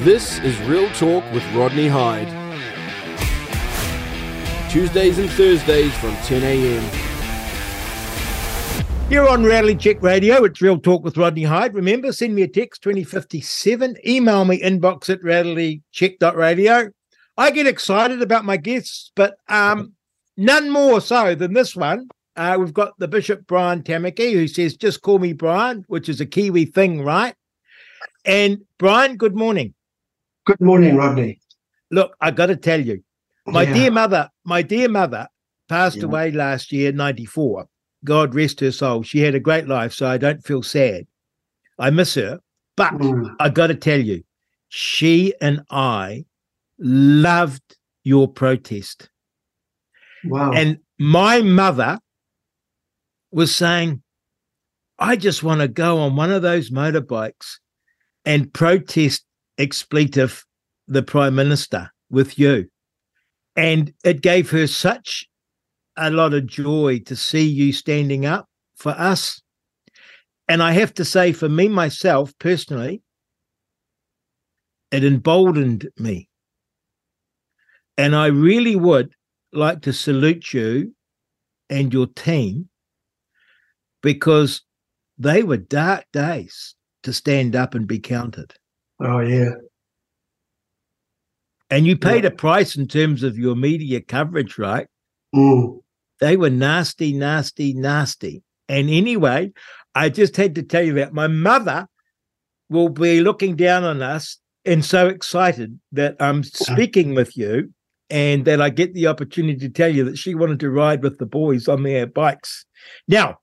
This is Real Talk with Rodney Hide. Tuesdays and Thursdays from 10 a.m. You're on Reality Check Radio. It's Real Talk with Rodney Hide. Remember, send me a text 2057. Email me inbox at realitycheck.radio. I get excited about my guests, but um, none more so than this one. Uh, we've got the Bishop Brian Tamaki who says, just call me Brian, which is a Kiwi thing, right? And Brian, good morning. Good morning, Rodney. Look, I got to tell you, my Yeah. dear mother, my dear mother passed Yeah. away last year, 94. God rest her soul. She had a great life, so I don't feel sad. I miss her. But Mm, I got to tell you, she and I loved your protest. wow. And my mother was saying, I just want to go on one of those motorbikes and protest expletive the prime minister with you. And it gave her such a lot of joy to see you standing up for us. And I have to say, for me myself personally, it emboldened me. And I really would like to salute you and your team because they were dark days to stand up and be counted. Oh, yeah. And you paid a price in terms of your media coverage, right? Mm, They were nasty, nasty, nasty. And anyway, I just had to tell you that my mother will be looking down on us and so excited that I'm speaking with you and that I get the opportunity to tell you that she wanted to ride with the boys on their bikes. Now,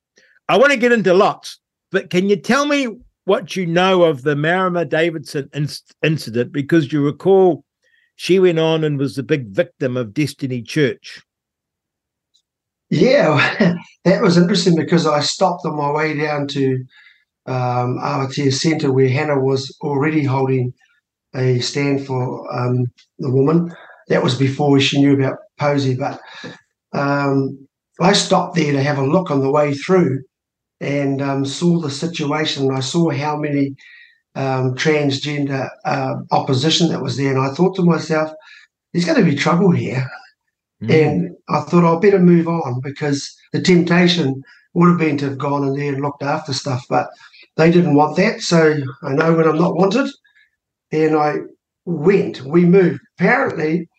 I want to get into lots, but can you tell me what you know of the Marama Davidson inc- incident? Because you recall she went on and was the big victim of Destiny Church. yeah, that was interesting because I stopped on my way down to um, Awatea Centre where Hannah was already holding a stand for um, the woman. That was before she knew about Posie, but um, I stopped there to have a look on the way through and um, saw the situation. I saw how many um, transgender uh, opposition that was there, and I thought to myself, "There's going to be trouble here." And I thought I'll better move on because the temptation would have been to have gone in there and looked after stuff, but they didn't want that. So I know when I'm not wanted, and I went. We moved. Apparently,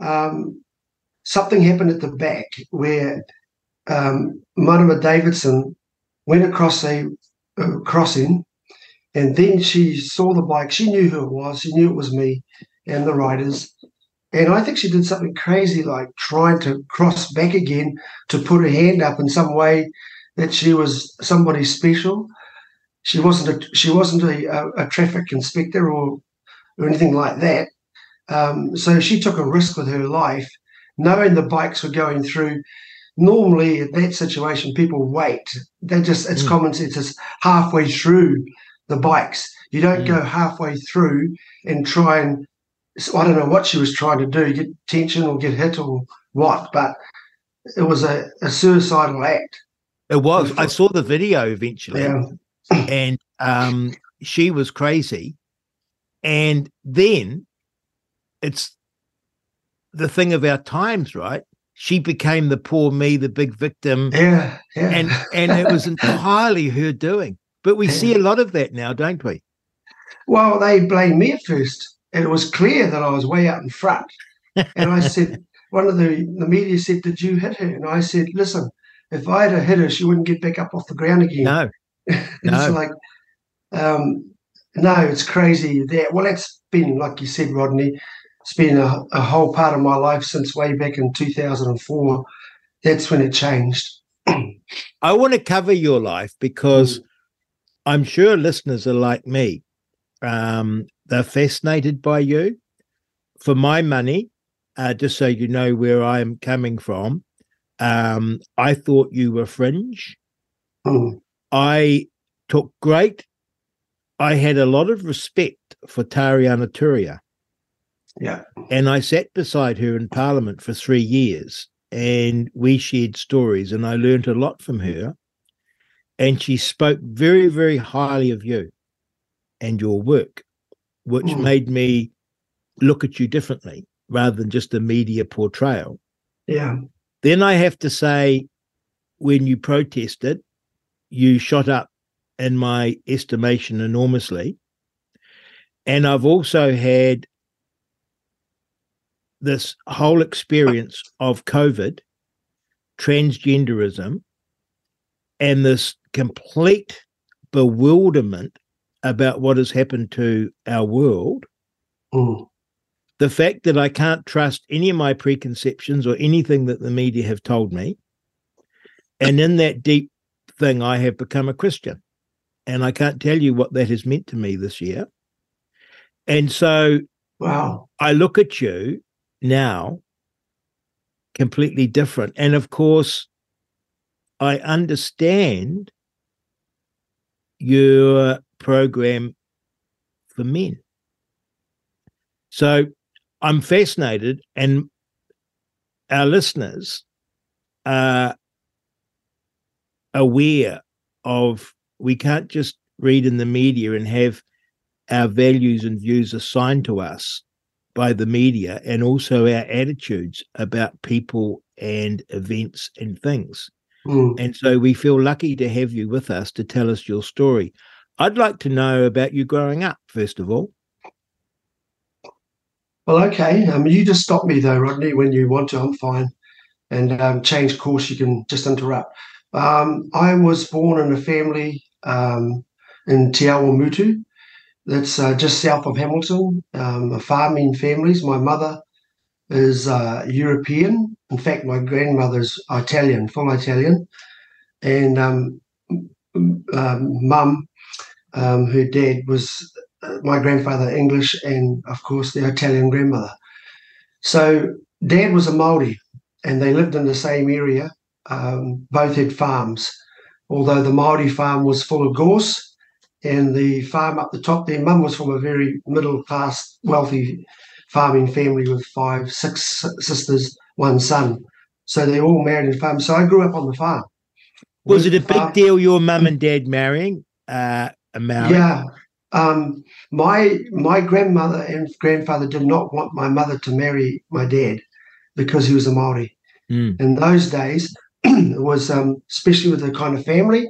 um, something happened at the back where um, Marama Davidson went across a, crossing, and then she saw the bike. She knew who it was. She knew it was me and the riders. And I think she did something crazy, like trying to cross back again to put her hand up in some way that she was somebody special. She wasn't a she wasn't a, a, a traffic inspector or or anything like that. Um, so she took a risk with her life, knowing the bikes were going through. Normally, in that situation, people wait. They just it's Mm. common sense. It's halfway through the bikes. You don't Mm. go halfway through and try and so I don't know what she was trying to do, get tension or get hit or what, but it was a, a suicidal act. It was. I saw the video eventually, Yeah. and um, she was crazy. And then it's the thing of our times, right? She became the poor me, the big victim, Yeah. Yeah. and and it was entirely her doing. But we see a lot of that now, don't we? well, they blamed me at first. And it was clear that I was way out in front. And I said, one of the, the media said, Did you hit her? And I said, Listen, if I had hit her, she wouldn't get back up off the ground again. No, it's no. like, um, no, it's crazy. That well, that's been like you said, Rodney. It's been a, a whole part of my life since way back in 2004. That's when it changed. I want to cover your life because I'm sure listeners are like me. Um, they're fascinated by you. For my money, uh, just so you know where I'm coming from, um, I thought you were fringe. Mm, I took great. I had a lot of respect for Tariana Turia. Yeah. and I sat beside her in Parliament for three years, and we shared stories, and I learned a lot from her. And she spoke very, very highly of you and your work. which Mm. made me look at you differently rather than just a media portrayal. Yeah. Then I have to say, when you protested, you shot up in my estimation enormously. And I've also had this whole experience of COVID, transgenderism, and this complete bewilderment about what has happened to our world. Mm. The fact that I can't trust any of my preconceptions or anything that the media have told me. And in that deep thing, I have become a Christian. And I can't tell you what that has meant to me this year. And so Wow. I look at you now completely different. And of course, I understand your program for men. So I'm fascinated, and our listeners are aware of we can't just read in the media and have our values and views assigned to us by the media and also our attitudes about people and events and things. Mm. And so we feel lucky to have you with us to tell us your story. I'd like to know about you growing up, first of all. Well, okay. Um, you just stop me though, Rodney, when you want to. I'm fine. And um, change course, you can just interrupt. Um, I was born in a family um, in Te Awamutu, that's uh, just south of Hamilton, um, a farming families. My mother is uh, European. In fact, my grandmother's Italian, full Italian. And um, um, mum, um, her dad was uh, my grandfather English, and of course the Italian grandmother. So dad was a Maori, and they lived in the same area. Um, both had farms, although the Maori farm was full of gorse, and the farm up the top there, mum was from a very middle class, wealthy farming family with five, six sisters, one son. So they all married and farmed. So I grew up on the farm. Was it a farm. big deal your mum and dad marrying uh, a Maori? Yeah. Um, my my grandmother and grandfather did not want my mother to marry my dad because he was a Maori. Mm. In those days, it was um, especially with the kind of family,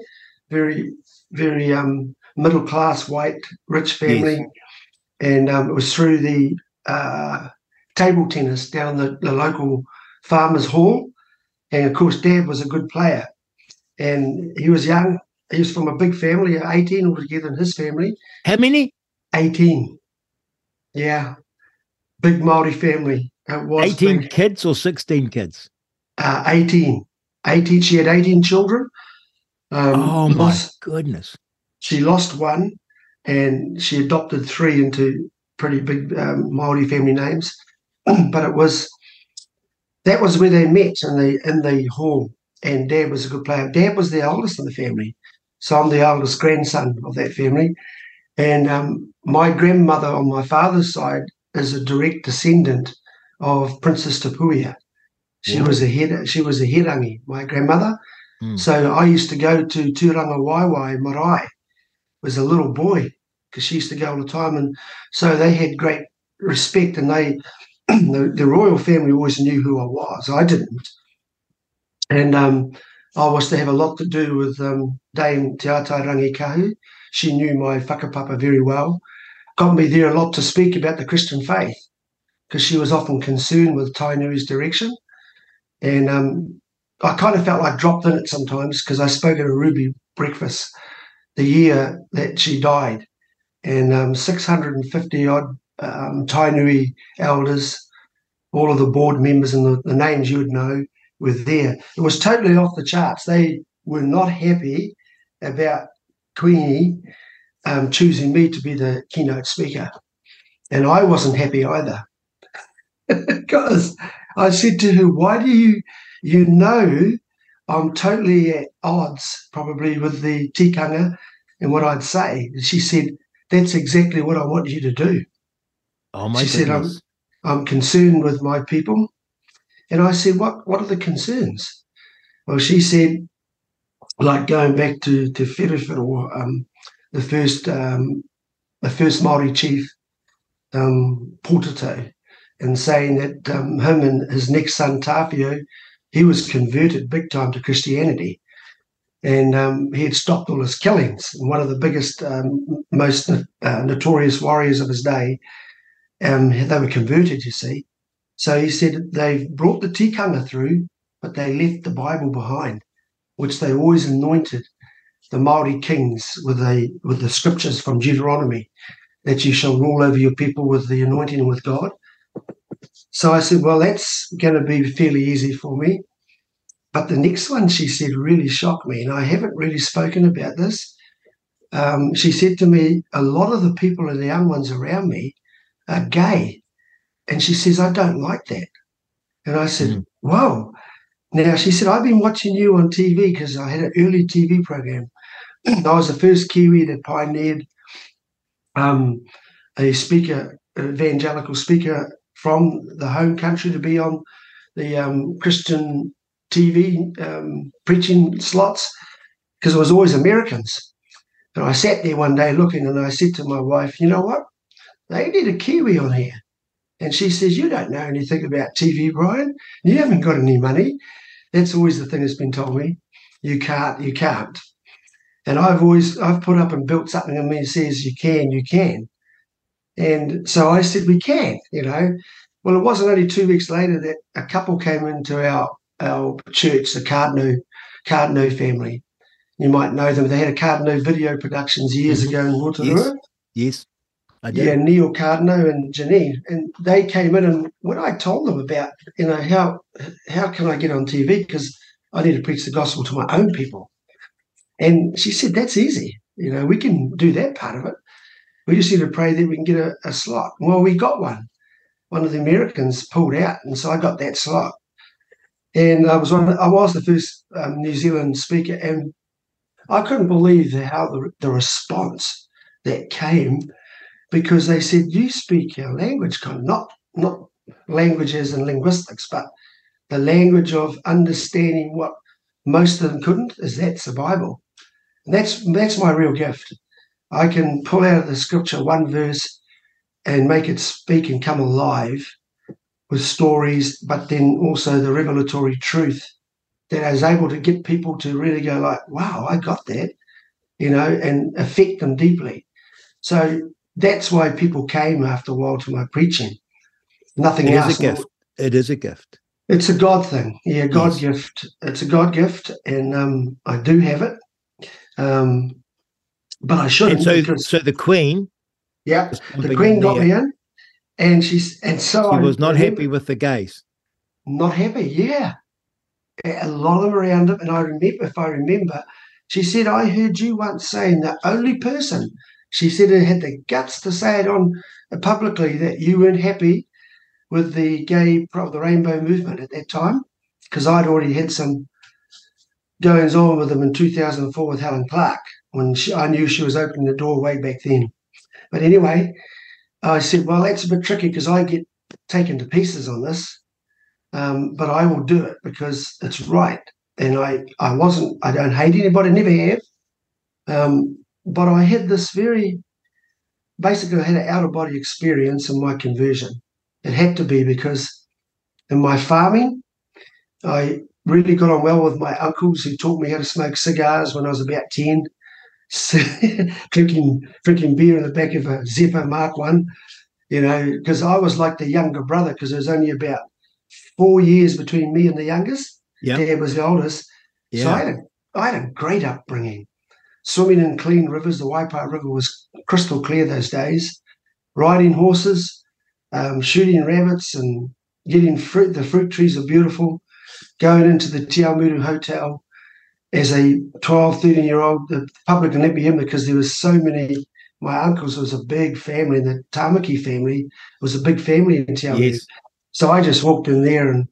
very very um, middle class, white, rich family, and um, it was through the uh, table tennis down the, the local farmers' hall, and of course, Dad was a good player, and he was young. He was from a big family, 18 altogether in his family. How many? 18. Yeah. Big Maori family. It was 18 big. kids or 16 kids? Uh, 18. 18. She had 18 children. Um, oh my lost- goodness. She lost one and she adopted three into pretty big um, Maori family names. but it was that was where they met in the in the hall. And Dad was a good player. Dad was the oldest in the family, so I'm the oldest grandson of that family. And um, my grandmother on my father's side is a direct descendant of Princess Te Puea. She Wow. was a head. She was a herangi, my grandmother. Hmm. So I used to go to Turanga Waiwai Marae was a little boy because she used to go all the time, and so they had great respect, and they the, the royal family always knew who I was. I didn't, and um, I was to have a lot to do with um, Dame Te Atairangikaahu. She knew my whakapapa very well, got me there a lot to speak about the Christian faith because she was often concerned with Tainui's direction, and um, I kind of felt like dropped in it sometimes because I spoke at a Ruby breakfast the year that she died, and um, 650 odd um, Tainui elders, all of the board members and the, the names you would know were there. It was totally off the charts. They were not happy about Queenie um, choosing me to be the keynote speaker, and I wasn't happy either because I said to her, "Why do you, you know?" I'm totally at odds probably with the tikanga and what I'd say. And she said, That's exactly what I want you to do. Oh my She said, um, goodness. I'm concerned with my people. And I said, What what are the concerns? Well, she said, like going back to, to Wherowhero, um, the first um, the first Maori chief um, and saying that um, him and his next son Tawhiao, he was converted big time to Christianity, and um, he had stopped all his killings. And one of the biggest, um, most uh, notorious warriors of his day, um, they were converted. You see, so he said they brought the tikanga through, but they left the Bible behind, which they always anointed the Maori kings with the with the scriptures from Deuteronomy that you shall rule over your people with the anointing with God. So I said, well, that's going to be fairly easy for me. But the next one she said really shocked me, and I haven't really spoken about this. Um, she said to me, a lot of the people and the young ones around me are gay. And she says, I don't like that. And I said, mm. whoa. Now, she said, I've been watching you on TV because I had an early TV program. I was the first Kiwi that pioneered um, a speaker, evangelical speaker from the home country to be on the um, Christian TV um, preaching slots because it was always Americans. And I sat there one day looking and I said to my wife, you know what? They need a Kiwi on here. And she says, You don't know anything about TV, Brian. You haven't got any money. That's always the thing that's been told me. You can't, you can't. And I've always I've put up and built something in me that says you can, you can. And so I said we can, you know. Well, it wasn't only two weeks later that a couple came into our our church, the Cardno Cardno family. You might know them. They had a Cardno video productions years mm-hmm. ago in Rotorua. Yes. yes. I did. Yeah, Neil Cardno and Janine, and they came in, and when I told them about, you know, how how can I get on TV because I need to preach the gospel to my own people, and she said, That's easy. You know, we can do that part of it. We just need to pray that we can get a, a slot. Well, we got one. One of the Americans pulled out, and so I got that slot. And I was one. I was the first um, New Zealand speaker, and I couldn't believe how the, the response that came because they said you speak our language, of not not languages and linguistics, but the language of understanding what most of them couldn't. Is that's the Bible. And that's that's my real gift. I can pull out of the scripture one verse and make it speak and come alive with stories, but then also the revelatory truth that I was able to get people to really go like, wow, I got that, you know, and affect them deeply. So that's why people came after a while to my preaching. Nothing it else. Is a gift. It is a gift. It's a God thing. Yeah, God yes. gift. It's a God gift, and um, I do have it. Um, but I shouldn't. so, because, so the Queen. Yeah, the Queen got me in, and she's and so she I was not happy with the gays. Not happy. Yeah, a lot of them around him, and I remember if I remember, she said, "I heard you once saying the only person." She said it had the guts to say it on uh, publicly that you weren't happy with the gay the rainbow movement at that time because I'd already had some goings on with them in 2004 with Helen Clark when she, I knew she was opening the door way back then. But anyway, I said, well, that's a bit tricky because I get taken to pieces on this, um, but I will do it because it's right. And I, I wasn't, I don't hate anybody, never have. Um, but I had this very, basically, I had an out of body experience in my conversion. It had to be because in my farming, I really got on well with my uncles who taught me how to smoke cigars when I was about 10, drinking, drinking beer in the back of a Zephyr Mark One, you know, because I was like the younger brother because there was only about four years between me and the youngest. Yeah. Dad was the oldest. Yeah. So I had, a, I had a great upbringing. Swimming in clean rivers. The Waipa River was crystal clear those days. Riding horses, um, shooting rabbits and getting fruit. The fruit trees are beautiful. Going into the Te Awamutu Hotel as a 12, 13 year old, the public didn't let me in because there was so many. My uncles was a big family, and the Tamaki family was a big family in Awamutu. Yes. So I just walked in there and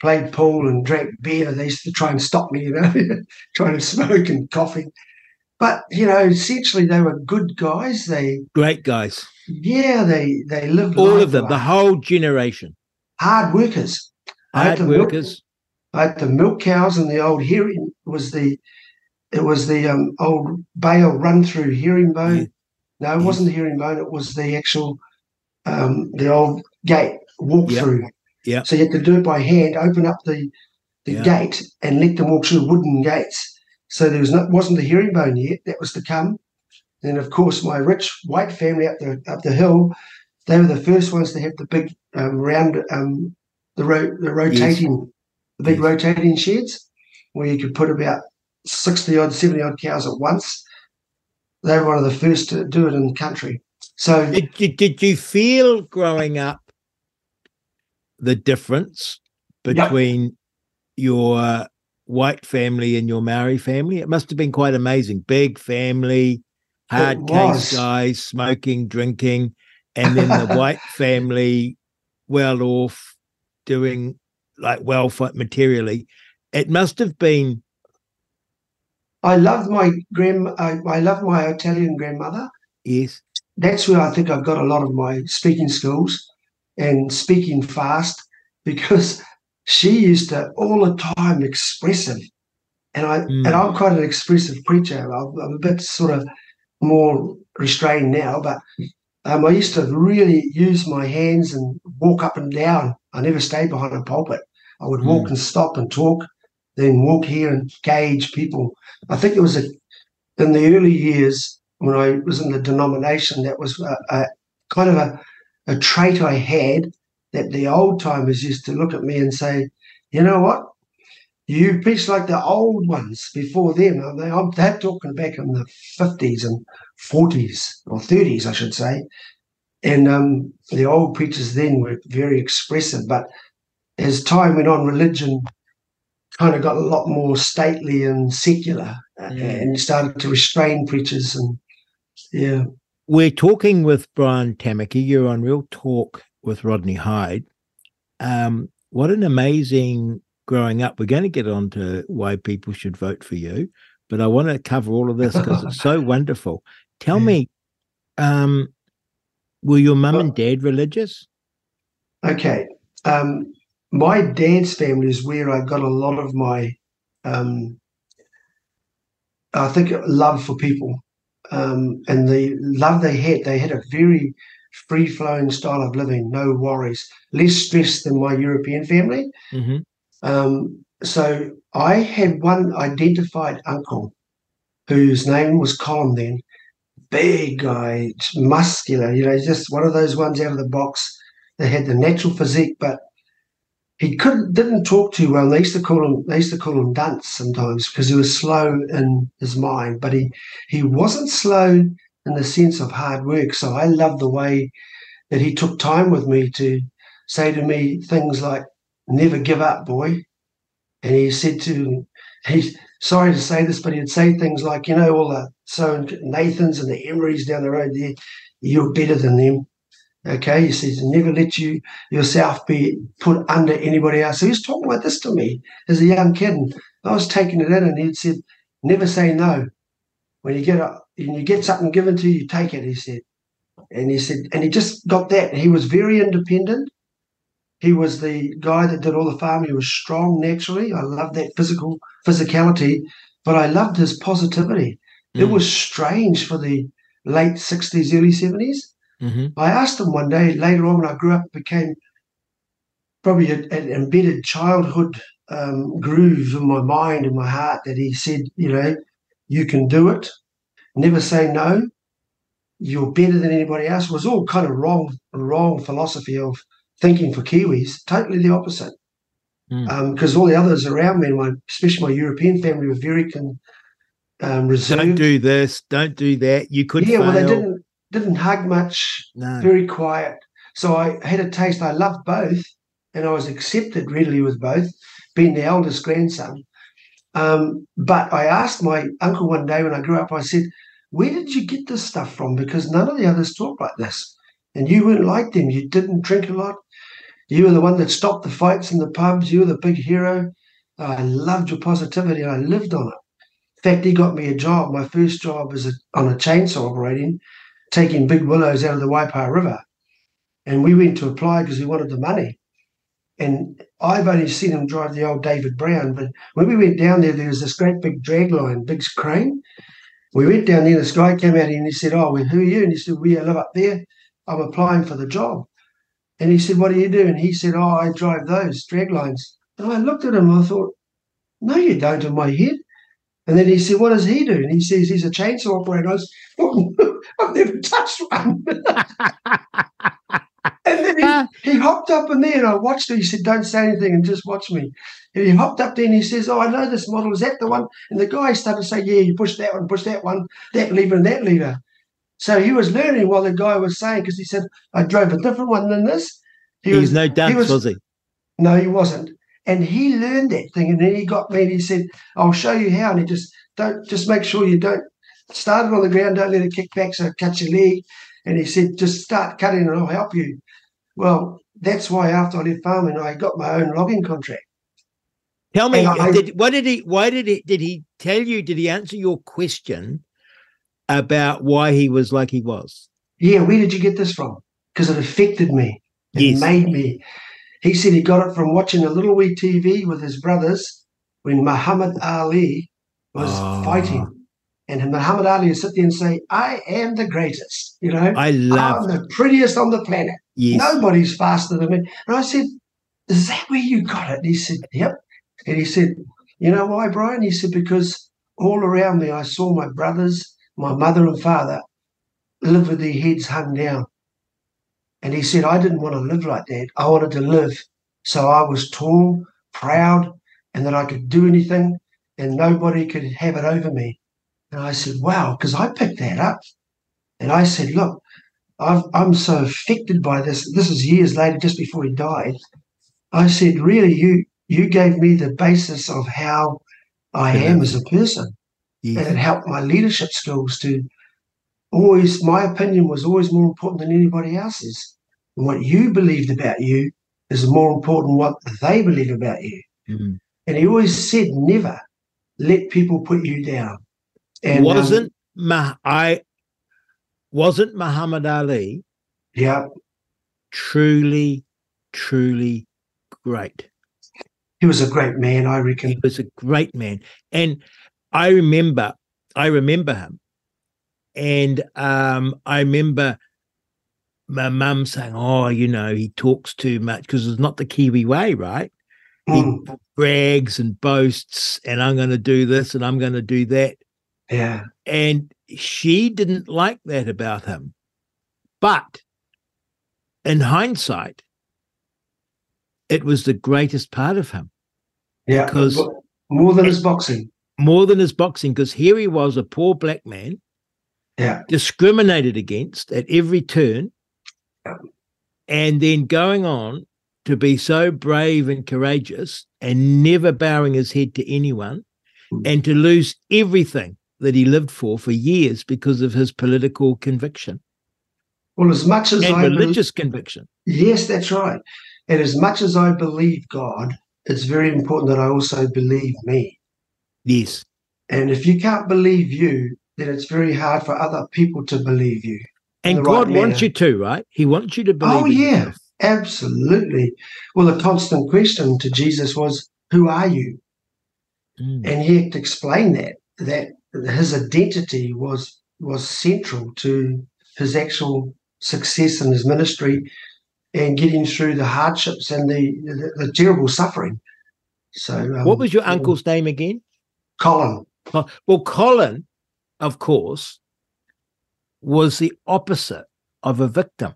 played pool and drank beer. They used to try and stop me, you know, trying to smoke and coffee. But you know, essentially they were good guys. They great guys. Yeah, they they lived all of them, life. the whole generation. Hard workers. Hard workers. Milk, I had the milk cows and the old hearing was the it was the um, old bale run through herringbone. Yeah. No, it yeah. wasn't the herringbone. It was the actual um, the old gate walk Yep. through. Yeah. So you had to do it by hand, open up the the Yeah. gate and let them walk through wooden gates. So there was not wasn't the herringbone yet, that was to come. And of course my rich white family up the up the hill, they were the first ones to have the big um, round um, the ro- the rotating big rotating sheds where you could put about sixty odd, seventy odd cows at once. They were one of the first to do it in the country. So Did you, did you feel growing up the difference Yep. between your white family and your Maori family? It must have been quite amazing. Big family, hard case guys, smoking, drinking, and then the white family, well off, doing like well materially. It must have been I loved my grand. I, I loved my Italian grandmother. yes, That's where I think I've got a lot of my speaking skills and speaking fast because she used to all the time expressive, and I Mm. and I'm quite an expressive preacher. I'm, I'm a bit sort of more restrained now, but um, I used to really use my hands and walk up and down. I never stayed behind a pulpit. I would walk and stop and talk, then walk here and gauge people. I think it was a, in the early years when I was in the denomination, that was a, a kind of a, a trait I had that the old timers used to look at me and say, you know what? You preach like the old ones before them. They, I'm, they're talking back in the 50s and 40s or 30s, I should say. And um, the old preachers then were very expressive. But as time went on, religion kind of got a lot more stately and secular uh, Mm. and started to restrain preachers. And yeah. we're talking with Brian Tamaki. You're on Real Talk with Rodney Hide. Um, what an amazing growing up. We're going to get on to why people should vote for you, but I want to cover all of this because it's so wonderful. Tell Yeah. me, um, were your mum and dad religious? Okay. Um, my dad's family is where I got a lot of my, um, I think, love for people. Um, and the love they had, they had a very free flowing style of living, no worries, less stress than my European family. Mm-hmm. Um, so I had one identified uncle whose name was Colin then. Big guy, muscular, you know, just one of those ones out of the box that had the natural physique, but he couldn't didn't talk too well. They used to call him they used to call him dunce sometimes because he was slow in his mind, but he he wasn't slow in the sense of hard work. So I loved the way that he took time with me to say to me things like, never give up, boy. And he said to he's sorry to say this, but he'd say things like, you know, all the so Nathans and the Emerys down the road there, you're better than them. Okay, he says, never let you yourself be put under anybody else. So was talking about this to me as a young kid, and I was taking it in, and he'd said, never say no. When you get a, when you get something given to you, you take it. He said, and he said, and he just got that. He was very independent. He was the guy that did all the farming. He was strong naturally. I loved that physical physicality, but I loved his positivity. It Mm. was strange for the late 60s, early 70s. Mm-hmm. I asked him one day later on when I grew up, it became probably a- an embedded childhood um, groove in my mind and my heart that he said, you know, you can do it, never say no, you're better than anybody else. It was all kind of wrong, wrong philosophy of thinking for Kiwis, totally the opposite. Mm. Because all the others around me, my, especially my European family, were very con, um, reserved. Don't do this. Don't do that. You could yeah, fail. well, they didn't didn't hug much No. very quiet. So I had a taste. I loved both, and I was accepted readily with both, being the eldest grandson. Um, but I asked my uncle one day when I grew up. I said, "Where did you get this stuff from? Because none of the others talk like this, and you weren't like them. You didn't drink a lot. You were the one that stopped the fights in the pubs. You were the big hero. I loved your positivity, and I lived on it." In fact, he got me a job. My first job was a, on a chainsaw operating, taking big willows out of the Waipa River. And we went to apply because we wanted the money. And I've only seen him drive the old David Brown, but when we went down there, there was this great big drag line, big crane. We went down there, this guy came out and he said, Oh, well, who are you? And he said, We live up there. I'm applying for the job. And he said, What do you do? And he said, Oh, I drive those drag lines. And I looked at him and I thought, No, you don't in my head. And then he said, What does he do? And he says, He's a chainsaw operator. I was, oh, I've never touched one. and then he, he, hopped up in there and I watched him. He said, Don't say anything and just watch me. And he hopped up there and he says, Oh, I know this model. Is that the one? And the guy started to say, Yeah, you push that one, push that one, that lever and that lever. So he was learning while the guy was saying, because he said, I drove a different one than this. He He's was, no dunce, he was, was he? No, he wasn't. And he learned that thing. And then he got me and he said, I'll show you how. And he just don't just make sure you don't start it on the ground, don't let it kick back so it cuts your leg. And he said, just start cutting and I'll help you. Well, that's why after I left farming, I got my own logging contract. Tell me, I, did, what did he? Why did he? Did he tell you? Did he answer your question about why he was like he was? Yeah. Where did you get this from? Because it affected me. It yes. made me. He said he got it from watching a little wee TV with his brothers when Muhammad Ali was oh. fighting. And Muhammad Ali would sit there and say, I am the greatest. You know, I love I'm the prettiest on the planet. Yes. Nobody's faster than me. And I said, Is that where you got it? And he said, Yep. And he said, You know why, Brian? He said, Because all around me I saw my brothers, my mother and father live with their heads hung down. And he said, I didn't want to live like that. I wanted to live. So I was tall, proud, and that I could do anything and nobody could have it over me. And I said, wow, because I picked that up. And I said, look, i am so affected by this. This is years later, just before he died. I said, really, you you gave me the basis of how I am as a person. Yeah. And it helped my leadership skills to always, my opinion was always more important than anybody else's. And what you believed about you is more important than what they believe about you. Mm-hmm. And he always said, never let people put you down. And wasn't um, Ma- I wasn't Muhammad Ali? Yeah. Truly, truly great. He was a great man, I reckon. He was a great man. And I remember, I remember him. And um, I remember my mum saying, Oh, you know, he talks too much because it's not the Kiwi way, right? Mm. He brags and boasts, and I'm going to do this and I'm going to do that. Yeah. And she didn't like that about him. But in hindsight, it was the greatest part of him. Yeah. Because more than his boxing. More than his boxing, because here he was, a poor black man. Yeah. Discriminated against at every turn. Yeah. And then going on to be so brave and courageous and never bowing his head to anyone mm. and to lose everything that he lived for for years because of his political conviction. Well, as much as and I religious conviction. Yes, that's right. And as much as I believe God, it's very important that I also believe me. Yes. And if you can't believe you, then it's very hard for other people to believe you. And God right wants you to, right? He wants you to believe. Oh, yeah. Yourself. Absolutely. Well, the constant question to Jesus was, Who are you? Mm. And he had to explain that, that his identity was was central to his actual success in his ministry and getting through the hardships and the, the, the terrible suffering. So, um, what was your uncle's name again? Colin. Well, Colin, of course, was the opposite of a victim.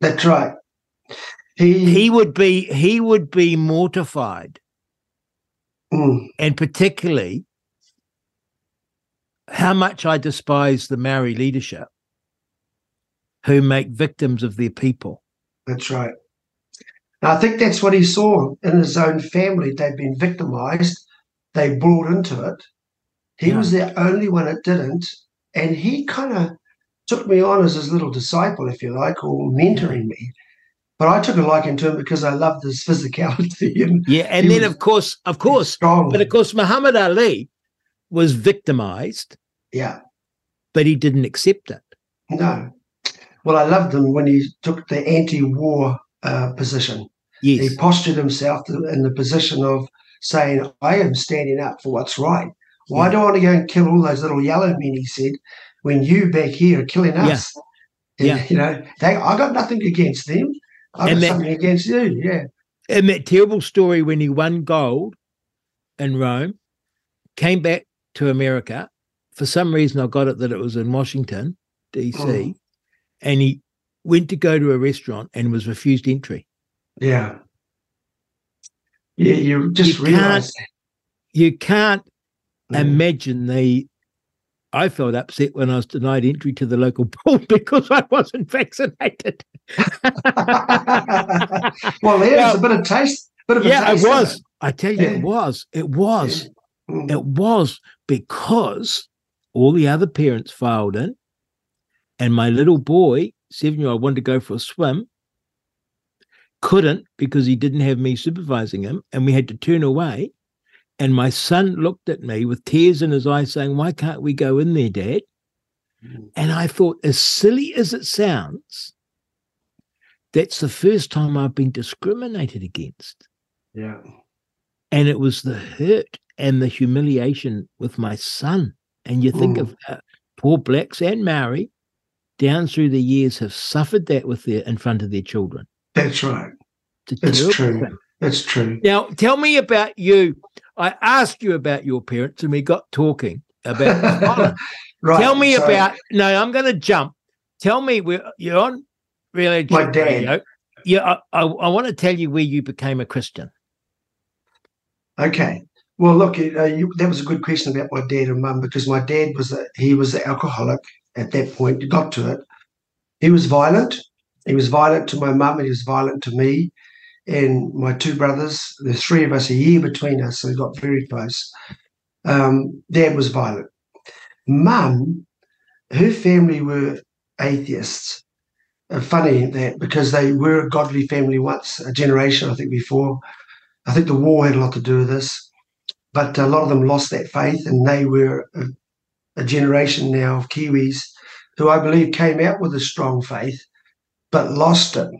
That's right. He he would be he would be mortified, mm. and particularly how much I despise the Maori leadership who make victims of their people. That's right. I think that's what he saw in his own family. They'd been victimized, they brought into it. He yeah. was the only one that didn't. And he kind of took me on as his little disciple, if you like, or mentoring me. But I took a liking to him because I loved his physicality. And yeah, and then of course, of course, strong. but of course, Muhammad Ali was victimized. Yeah, but he didn't accept it. No. Well, I loved him when he took the anti-war uh, position. Yes. He postured himself in the position of saying, "I am standing up for what's right. Why do I want to go and kill all those little yellow men?" He said, "When you back here are killing us." Yeah And, Yeah. You know, they, I got nothing against them. I got that- something against you. Yeah. And that terrible story when he won gold in Rome, came back to America. For some reason, I got it that it was in Washington, D.C., Mm. and he went to go to a restaurant and was refused entry. Yeah. Yeah. You just You realize. You can't Mm. imagine the. I felt upset when I was denied entry to the local pool because I wasn't vaccinated. well, there's a bit of taste. Bit of a yeah, it taste of was. I tell you, Yeah. it was. It was. Mm. It was because all the other parents filed in, and my little boy, seven year old, wanted to go for a swim, couldn't because he didn't have me supervising him, and we had to turn away. And my son looked at me with tears in his eyes, saying, Why can't we go in there, Dad? Mm. And I thought, as silly as it sounds, that's the first time I've been discriminated against. Yeah. and it was the hurt and the humiliation with my son. And you think Mm. of uh, poor blacks and Maori down through the years have suffered that with their in front of their children. That's right. It's It's true. thing. That's true. Now, tell me about you. I asked you about your parents, and we got talking about right. Tell me so about. No, I'm going to jump. Tell me where you're on really. My dad. Radio. Yeah, I, I, I want to tell you where you became a Christian. Okay. Well, look, uh, you, that was a good question about my dad and mum because my dad was a, he was an alcoholic at that point. Got to it. He was violent. He was violent to my mum and he was violent to me and my two brothers. There's three of us a year between us, so we got very close. Um, dad was violent. Mum, her family were atheists. Uh, funny that because they were a godly family once, a generation I think before. I think the war had a lot to do with this, but a lot of them lost that faith, and they were a, a generation now of Kiwis who I believe came out with a strong faith, but lost it.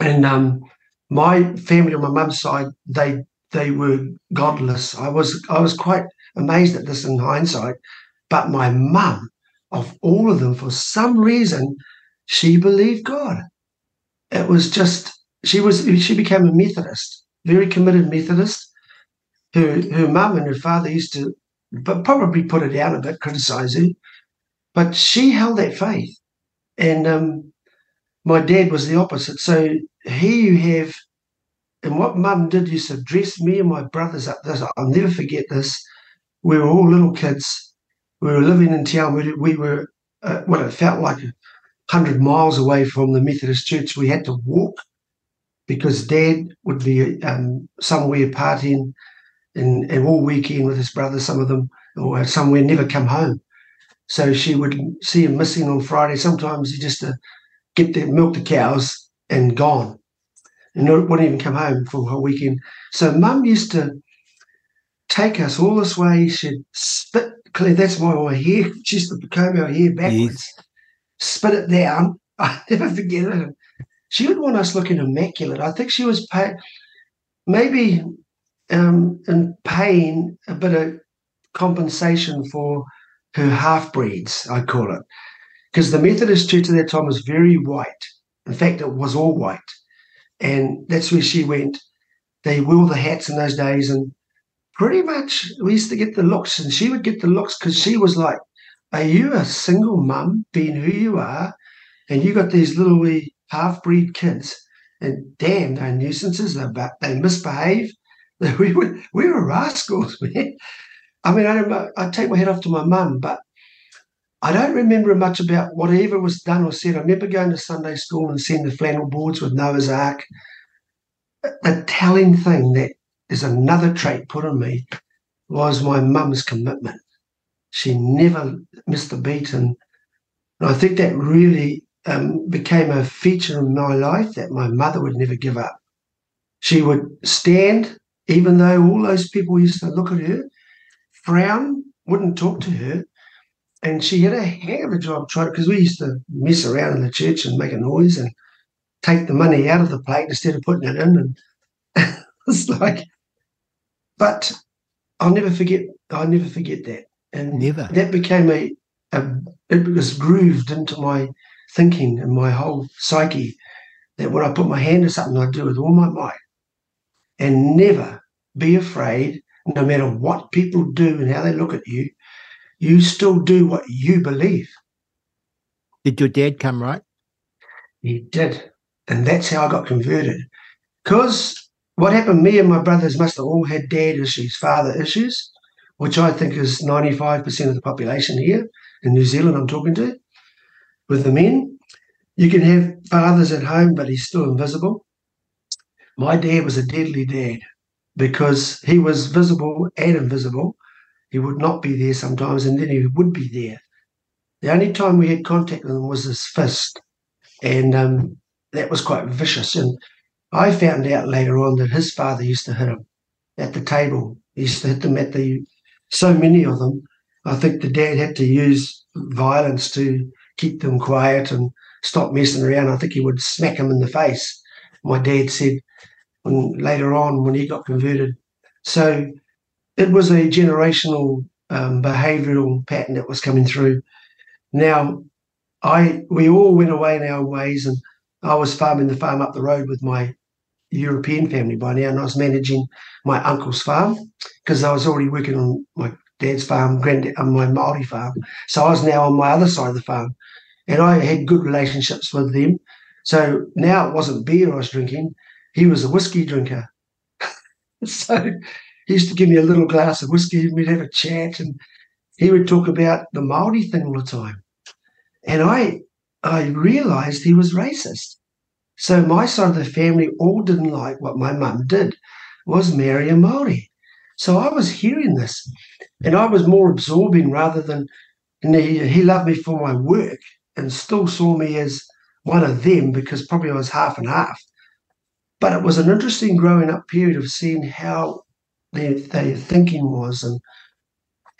And um, my family on my mum's side, they they were godless. I was I was quite amazed at this in hindsight, but my mum, of all of them, for some reason, she believed God. It was just she was she became a Methodist very committed Methodist. Her her mum and her father used to, but probably put her down a bit, criticize her, but she held that faith. And um, my dad was the opposite. So here you have, and what mum did used to dress me and my brothers up. This I'll never forget this. We were all little kids. We were living in town. We, we were, uh, well, it felt like a hundred miles away from the Methodist church. We had to walk because dad would be um, somewhere partying and, and all weekend with his brothers, some of them, or somewhere, never come home. So she would see him missing on Friday. Sometimes he just uh, get the milk the cows and gone. And wouldn't even come home for a whole weekend. So mum used to take us all this way. She'd spit, Claire, that's why my hair, she used to comb our hair backwards, spit it down. I never forget it she would want us looking immaculate. I think she was pay, maybe um, in paying a bit of compensation for her half breeds, I call it. Because the Methodist Church at that time was very white. In fact, it was all white. And that's where she went. They wore the hats in those days. And pretty much we used to get the looks. And she would get the looks because she was like, Are you a single mum being who you are? And you got these little wee half breed kids, and damn, they're nuisances. They they misbehave. We were we were rascals, man. I mean, I don't, I take my head off to my mum, but I don't remember much about whatever was done or said. I remember going to Sunday school and seeing the flannel boards with Noah's Ark. The telling thing that is another trait put on me was my mum's commitment. She never missed a beat, and and I think that really um, became a feature of my life that my mother would never give up. She would stand, even though all those people used to look at her, frown, wouldn't talk to her. And she had a hell of a job trying because we used to mess around in the church and make a noise and take the money out of the plate instead of putting it in. And it's like, but I'll never forget. I'll never forget that. And Never. that became a, a it was grooved into my thinking and my whole psyche that when I put my hand to something, I do it with all my might. And never be afraid, no matter what people do and how they look at you, you still do what you believe. Did your dad come right? He did. And that's how I got converted. Because what happened, me and my brothers must have all had dad issues, father issues, which I think is 95% of the population here in New Zealand, I'm talking to, with the men. You can have fathers at home, but he's still invisible. My dad was a deadly dad because he was visible and invisible. He would not be there sometimes, and then he would be there. The only time we had contact with him was his fist, and um, that was quite vicious. And I found out later on that his father used to hit him at the table. He used to hit them at the so many of them. I think the dad had to use violence to keep them quiet and stop messing around. I think he would smack him in the face. My dad said when later on when he got converted. So it was a generational um, behavioural pattern that was coming through. Now, I we all went away in our ways, and I was farming the farm up the road with my European family by now, and I was managing my uncle's farm because I was already working on my dad's farm, granddad, on my Maori farm. So I was now on my other side of the farm, and I had good relationships with them. So now it wasn't beer I was drinking; he was a whiskey drinker. so he used to give me a little glass of whiskey, and we'd have a chat, and he would talk about the Maori thing all the time, and I I realised he was racist. So my side of the family all didn't like what my mum did, was marry a Maori. So I was hearing this, and I was more absorbing rather than. And he, he loved me for my work, and still saw me as one of them because probably I was half and half. But it was an interesting growing up period of seeing how their, their thinking was and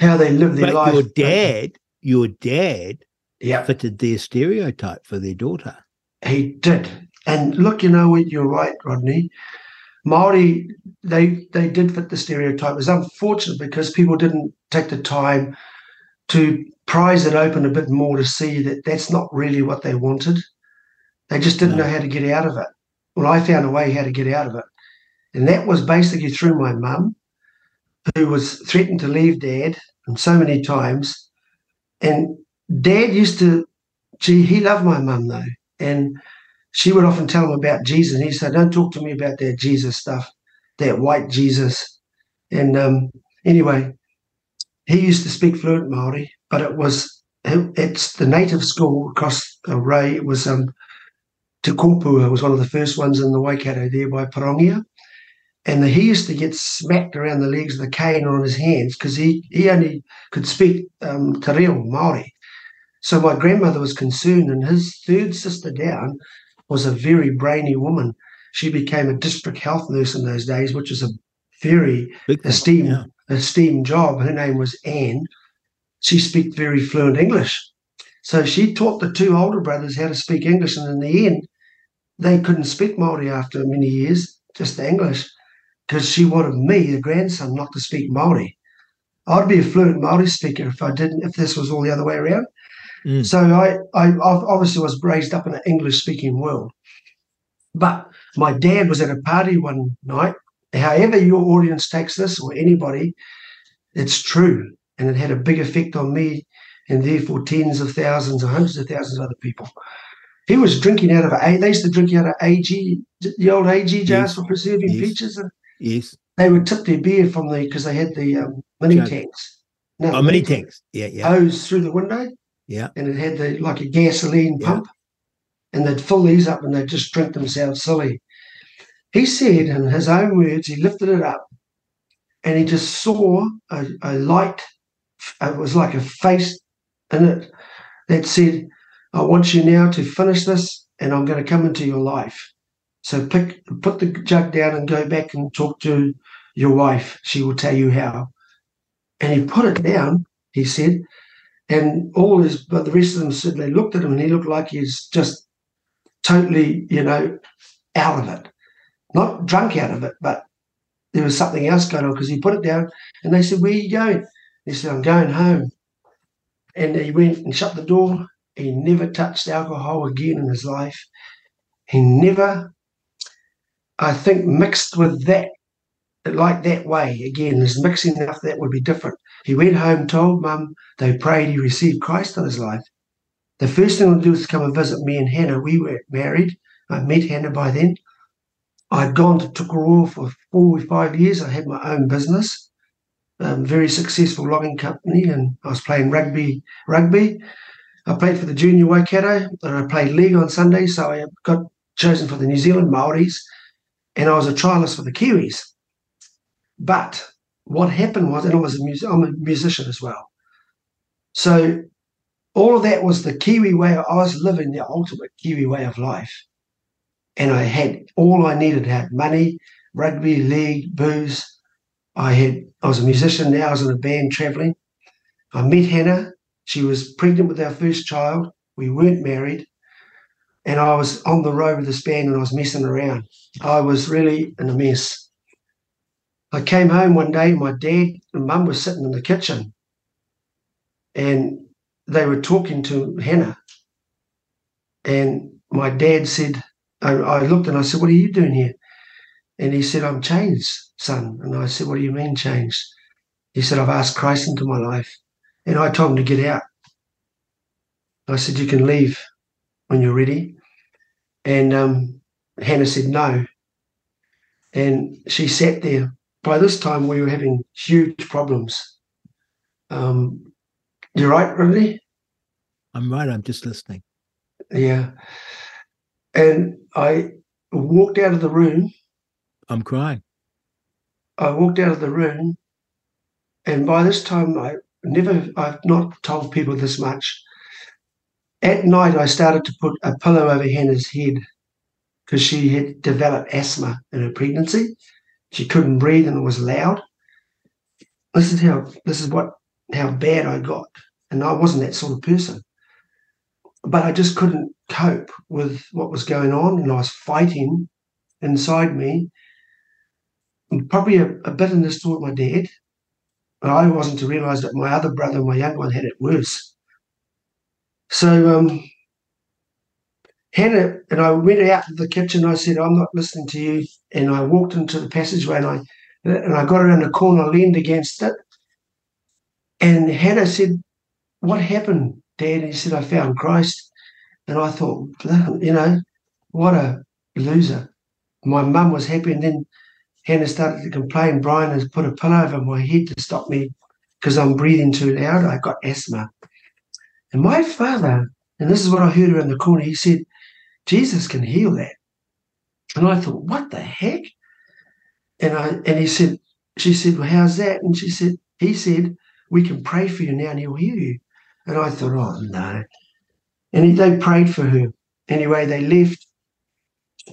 how they lived their but life. Your dad, your dad yeah, fitted their stereotype for their daughter. he did. And look, you know what? You're right, Rodney. Maori, they they did fit the stereotype. It was unfortunate because people didn't take the time to prise it open a bit more to see that that's not really what they wanted. They just didn't No. know how to get out of it. Well, I found a way how to get out of it, and that was basically through my mum, who was threatened to leave dad and so many times. And dad used to, gee, he loved my mum though, and she would often tell him about Jesus, and he said, "Don't talk to me about that Jesus stuff, that white Jesus." And um, anyway, he used to speak fluent Maori, but it was it's the native school across the Ray. It was um, Te Kopua was one of the first ones in the Waikato there by Pirongia. And the, he used to get smacked around the legs with a cane or on his hands because he, he only could speak um, Te Reo Māori. So my grandmother was concerned, and his third sister down was a very brainy woman. She became a district health nurse in those days, which was a very Big esteemed yeah. esteemed job. Her name was Anne. She spoke very fluent English. So she taught the two older brothers how to speak English, and in the end, they couldn't speak Maori after many years, just English, because she wanted me, the grandson, not to speak Maori. I'd be a fluent Maori speaker if I didn't, if this was all the other way around. Mm. So I, I obviously was raised up in an English speaking world. But my dad was at a party one night. However, your audience takes this or anybody, it's true. And it had a big effect on me and therefore tens of thousands or hundreds of thousands of other people. He was drinking out of a, they used to drink out of Agee, the old Agee jars Yes. for preserving Yes. peaches. And Yes. they would tip their beer from the, because they had the um, mini Jug. tanks. No, Oh, mini tanks. Yeah, yeah. hose through the window Yeah. and it had the like a gasoline Yeah. pump, and they'd fill these up and they'd just drink themselves silly. He said, in his own words, he lifted it up, and he just saw a, a light. It was like a face in it that said, "I want you now to finish this, and I'm going to come into your life. So pick, put the jug down and go back and talk to your wife. She will tell you how." And he put it down. He said, and all his but the rest of them said they looked at him and he looked like he's just totally you know out of it not drunk out of it but there was something else going on because he put it down and they said where are you going he said i'm going home and he went and shut the door He never touched alcohol again in his life. He never, I think, mixed with that, like that way again. is mixing enough that would be different. He went home, told mum, they prayed, he received Christ in his life. The first thing to do to come and visit me and Hannah. We were married. I met Hannah by then. I'd gone to Tokoroa for four or five years. I had my own business, um, very successful logging company, and I was playing rugby. Rugby. I played for the junior Waikato, and I played league on Sunday. So I got chosen for the New Zealand Maoris, and I was a trialist for the Kiwis. But what happened was, and I was a music, I'm a musician as well. So all of that was the Kiwi way. I was living the ultimate Kiwi way of life. And I had all I needed. I had money, rugby, league, booze. I had I was a musician now, I was in a band traveling. I met Hannah. She was pregnant with our first child. We weren't married. And I was on the road with this band and I was messing around. I was really in a mess. I came home one day, my dad and mum were sitting in the kitchen. And they were talking to Hannah. And my dad said, I, looked and I said, What are you doing here? And he said, I'm changed, son. And I said, What do you mean changed? He said, I've asked Christ into my life. And I told him to get out. I said, You can leave when you're ready. And um, Hannah said, No. And she sat there. By this time, we were having huge problems. Um, you're right, Rodney? I'm right. I'm just listening. Yeah. And I walked out of the room. I'm crying. I walked out of the room, and by this time, I never, I've not told people this much. At night, I started to put a pillow over Hannah's head because she had developed asthma in her pregnancy. She couldn't breathe and it was loud. This is how, this is what, how bad I got. And I wasn't that sort of person. But I just couldn't cope with what was going on. And I was fighting inside me. Probably a, a bitterness toward my dad. But I wasn't to realize that my other brother, my young one, had it worse. So um, Hannah and I went out to the kitchen. I said, I'm not listening to you. And I walked into the passageway and I and I got around the corner, leaned against it. And Hannah said, what happened, Dad? And he said, I found Christ. And I thought, you know, what a loser. My mum was happy. And then Hannah started to complain. Brian has put a pillow over my head to stop me because I'm breathing too loud. I've got asthma. And my father, and this is what I heard around the corner, he said, Jesus can heal that. And I thought, what the heck? And I and he said, she said, Well, how's that? And she said, he said, We can pray for you now and he'll heal you. And I thought, oh no. And they prayed for her. Anyway, they left.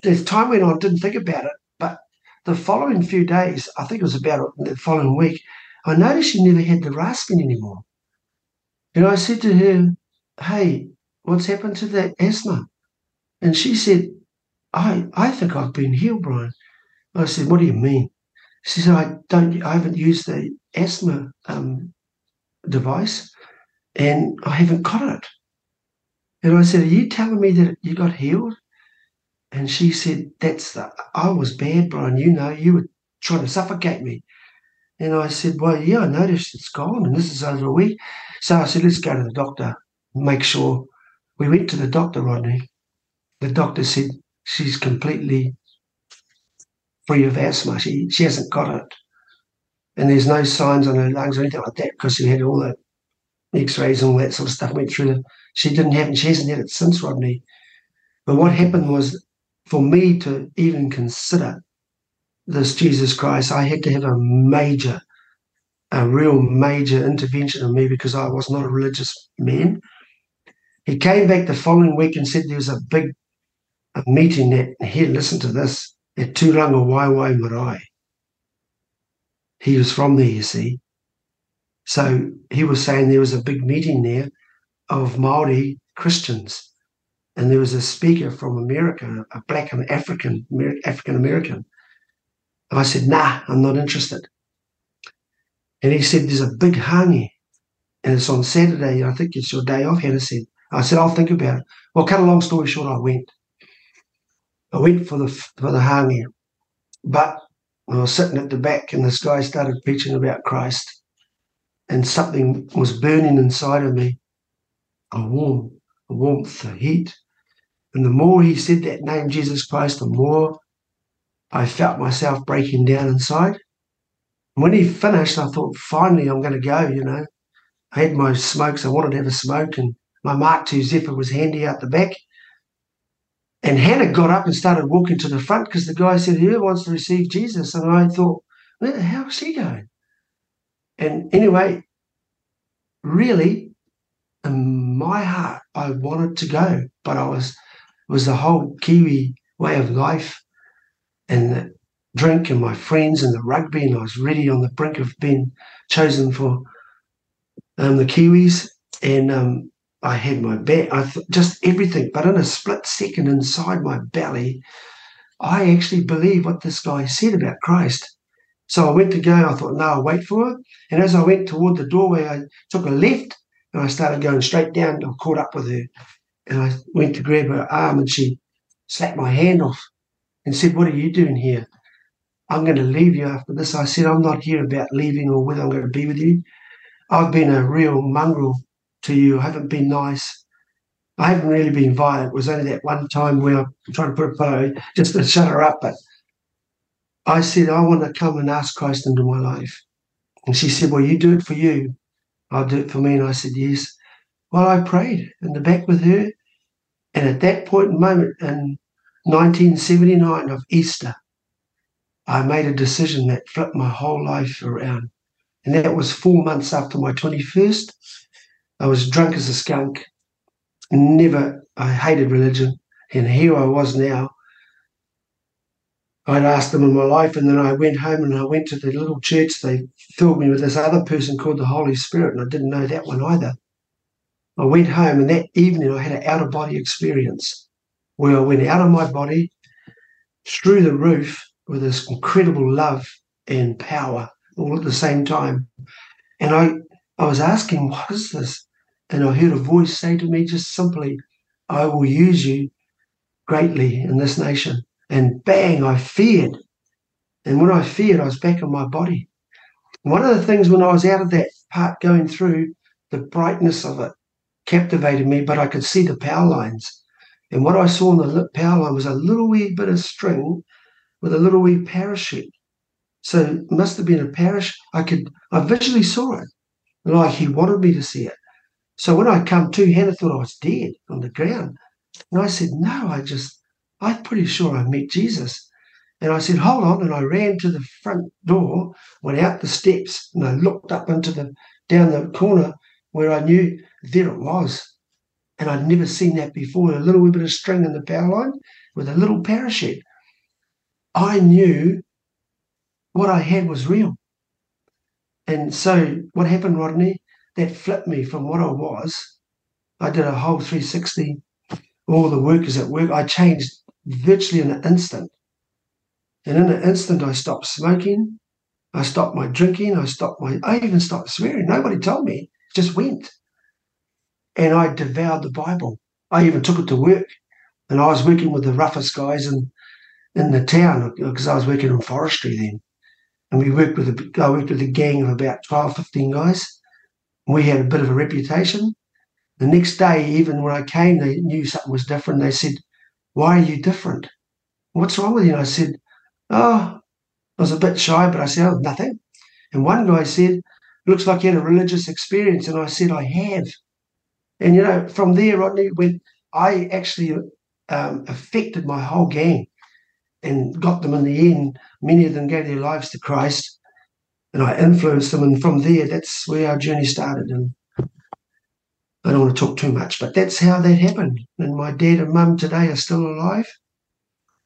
As time went on, didn't think about it. But the following few days, I think it was about the following week, I noticed she never had the rasping anymore. And I said to her, Hey, what's happened to that asthma? And she said, I, I think I've been healed, Brian. I said, What do you mean? She said, I don't I haven't used the asthma um, device and I haven't got it. And I said, Are you telling me that you got healed? And she said, That's the, I was bad, Brian. You know, you were trying to suffocate me. And I said, Well, yeah, I noticed it's gone, and this is over a week. So I said, Let's go to the doctor, make sure. We went to the doctor, Rodney. The doctor said she's completely free of asthma. She, she hasn't got it. And there's no signs on her lungs or anything like that because she had all the X-rays and all that sort of stuff went through. She didn't have, she hasn't had it since Rodney. But what happened was, for me to even consider this Jesus Christ, I had to have a major, a real major intervention in me because I was not a religious man. He came back the following week and said there was a big a meeting that here, listen to this, at Turangawaewae Marae. He was from there, you see. So he was saying there was a big meeting there of Maori Christians, and there was a speaker from America, a black African African American. I said, "Nah, I'm not interested." And he said, "There's a big hangi, and it's on Saturday. I think it's your day off." Hannah said, I said, I'll think about it. Well, cut a long story short, I went. I went for the for the hangi, but I was sitting at the back, and this guy started preaching about Christ, and something was burning inside of me, a warm, a warmth, a heat. And the more he said that name, Jesus Christ, the more I felt myself breaking down inside. When he finished, I thought, finally, I'm going to go, you know. I had my smokes. I wanted to have a smoke, and my Mark II Zephyr was handy out the back. And Hannah got up and started walking to the front because the guy said, Who wants to receive Jesus? And I thought, Where the hell is he going? And anyway, really, in my heart, I wanted to go, but I was, it was the whole Kiwi way of life and drink and my friends and the rugby, and I was ready on the brink of being chosen for um, the Kiwis. And um, I had my back, I th- just everything. But in a split second inside my belly, I actually believed what this guy said about Christ. So I went to go, I thought, no, I'll wait for her. And as I went toward the doorway, I took a left and I started going straight down. I caught up with her and I went to grab her arm and she slapped my hand off and said, What are you doing here? I'm going to leave you after this. I said, I'm not here about leaving or whether I'm going to be with you. I've been a real mongrel to you. I haven't been nice. I haven't really been violent. It was only that one time where I'm trying to put a pillow just to shut her up. But I said, I want to come and ask Christ into my life. And she said, Well, you do it for you. I'll do it for me. And I said, Yes. Well, I prayed in the back with her. And at that point in moment in 1979 of Easter, I made a decision that flipped my whole life around. And that was four months after my 21st. I was drunk as a skunk. Never, I hated religion. And here I was now. I'd asked them in my life, and then I went home and I went to the little church. They filled me with this other person called the Holy Spirit, and I didn't know that one either. I went home, and that evening I had an out of body experience where I went out of my body through the roof with this incredible love and power all at the same time. And I, I was asking, what is this? And I heard a voice say to me just simply, I will use you greatly in this nation. And bang, I feared. And when I feared, I was back in my body. One of the things when I was out of that part going through, the brightness of it captivated me, but I could see the power lines. And what I saw in the power line was a little wee bit of string with a little wee parachute. So it must have been a parachute. I could, I visually saw it, like he wanted me to see it. So when I come to, Hannah thought I was dead on the ground. And I said, No, I just, I'm pretty sure I met Jesus. And I said, Hold on. And I ran to the front door, went out the steps, and I looked up into the, down the corner where I knew there it was. And I'd never seen that before a little bit of string in the power line with a little parachute. I knew what I had was real. And so what happened, Rodney? that flipped me from what I was. I did a whole 360, all the workers at work. I changed virtually in an instant. And in an instant, I stopped smoking. I stopped my drinking. I stopped my, I even stopped swearing. Nobody told me, just went. And I devoured the Bible. I even took it to work. And I was working with the roughest guys in, in the town because I was working in forestry then. And we worked with a, I worked with a gang of about 12, 15 guys we had a bit of a reputation. The next day, even when I came, they knew something was different. They said, Why are you different? What's wrong with you? And I said, Oh, I was a bit shy, but I said, Oh, nothing. And one guy said, Looks like you had a religious experience. And I said, I have. And, you know, from there, Rodney, when I actually um, affected my whole gang and got them in the end, many of them gave their lives to Christ and I influenced them. And from there, that's where our journey started. And I don't want to talk too much, but that's how that happened. And my dad and mum today are still alive.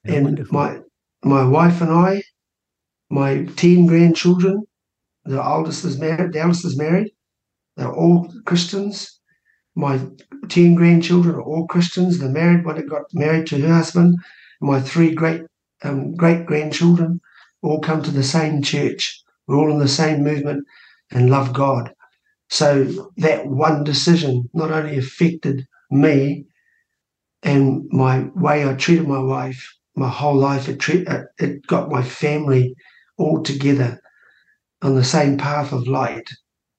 Yeah, and wonderful. my my wife and I, my teen grandchildren, the oldest is married, the eldest is married. They're all Christians. My teen grandchildren are all Christians. The married one that got married to her husband. My three great um, great grandchildren all come to the same church. We're all in the same movement and love God. So that one decision not only affected me and my way I treated my wife, my whole life, it, it got my family all together on the same path of light.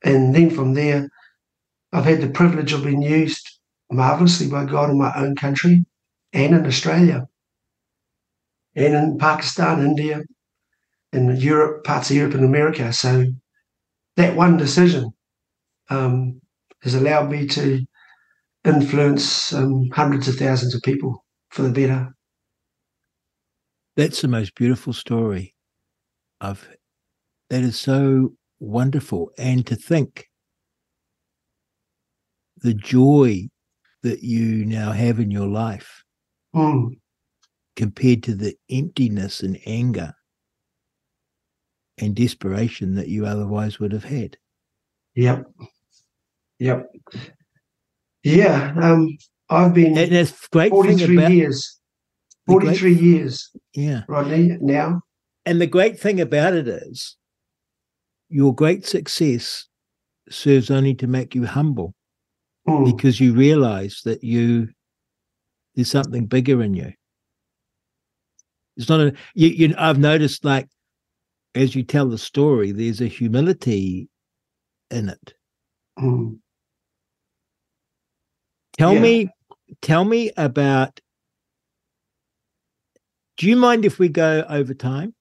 And then from there, I've had the privilege of being used marvelously by God in my own country and in Australia and in Pakistan, India, in Europe, parts of Europe and America. So that one decision um, has allowed me to influence um, hundreds of thousands of people for the better. That's the most beautiful story. Of that is so wonderful, and to think the joy that you now have in your life Mm, compared to the emptiness and anger and desperation that you otherwise would have had. yep. Yep. Yeah. Um, I've been And that's great thing 43 about years. the great- 43 years, yeah. Rodney, now. And the great thing about it is your great success serves only to make you humble Mm, because you realize that you there's something bigger in you. It's not a you, you I've noticed like as you tell the story, there's a humility in it. mm. Tell Yeah. me tell me about do you mind if we go over time?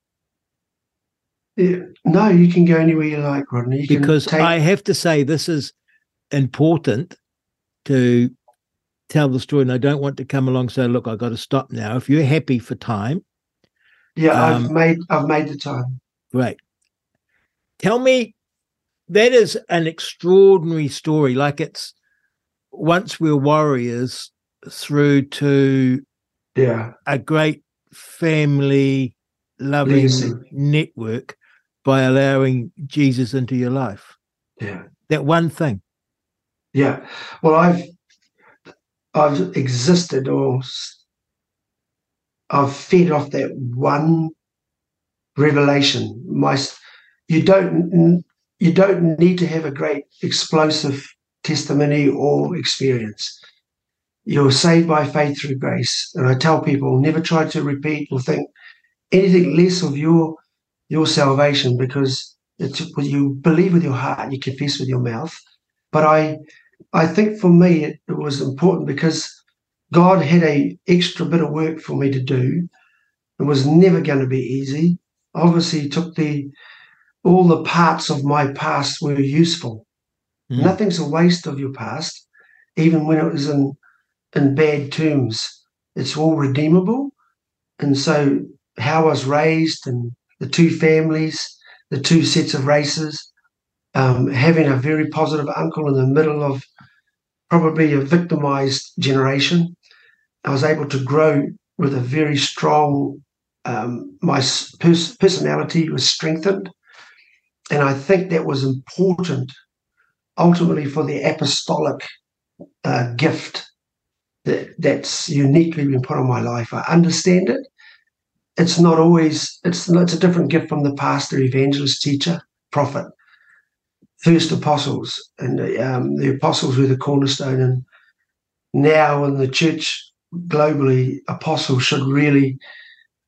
Yeah. No, you can go anywhere you like, Rodney. You because take, I have to say this is important to tell the story, and I don't want to come along say, "Look, I've got to stop now." If you're happy for time, yeah, I've um, made I've made the time. great. Tell me, that is an extraordinary story. Like it's once we're warriors through to Yeah. a great family loving Legacy. network by allowing Jesus into your life. Yeah. That one thing. Yeah. Well, I've I've existed or I've fed off that one revelation. My you don't you don't need to have a great explosive testimony or experience. You're saved by faith through grace, and I tell people never try to repeat or think anything less of your your salvation because it's you believe with your heart you confess with your mouth. But I I think for me it, it was important because God had a extra bit of work for me to do. It was never going to be easy. Obviously, he took the all the parts of my past were useful. Mm. Nothing's a waste of your past, even when it was in in bad terms. It's all redeemable. And so how I was raised and the two families, the two sets of races, um, having a very positive uncle in the middle of probably a victimized generation. I was able to grow with a very strong, um, my pers- personality was strengthened. And I think that was important ultimately for the apostolic uh, gift that, that's uniquely been put on my life. I understand it. It's not always, it's, it's a different gift from the pastor, evangelist, teacher, prophet first apostles, and um, the apostles were the cornerstone. And now in the church globally, apostles should really,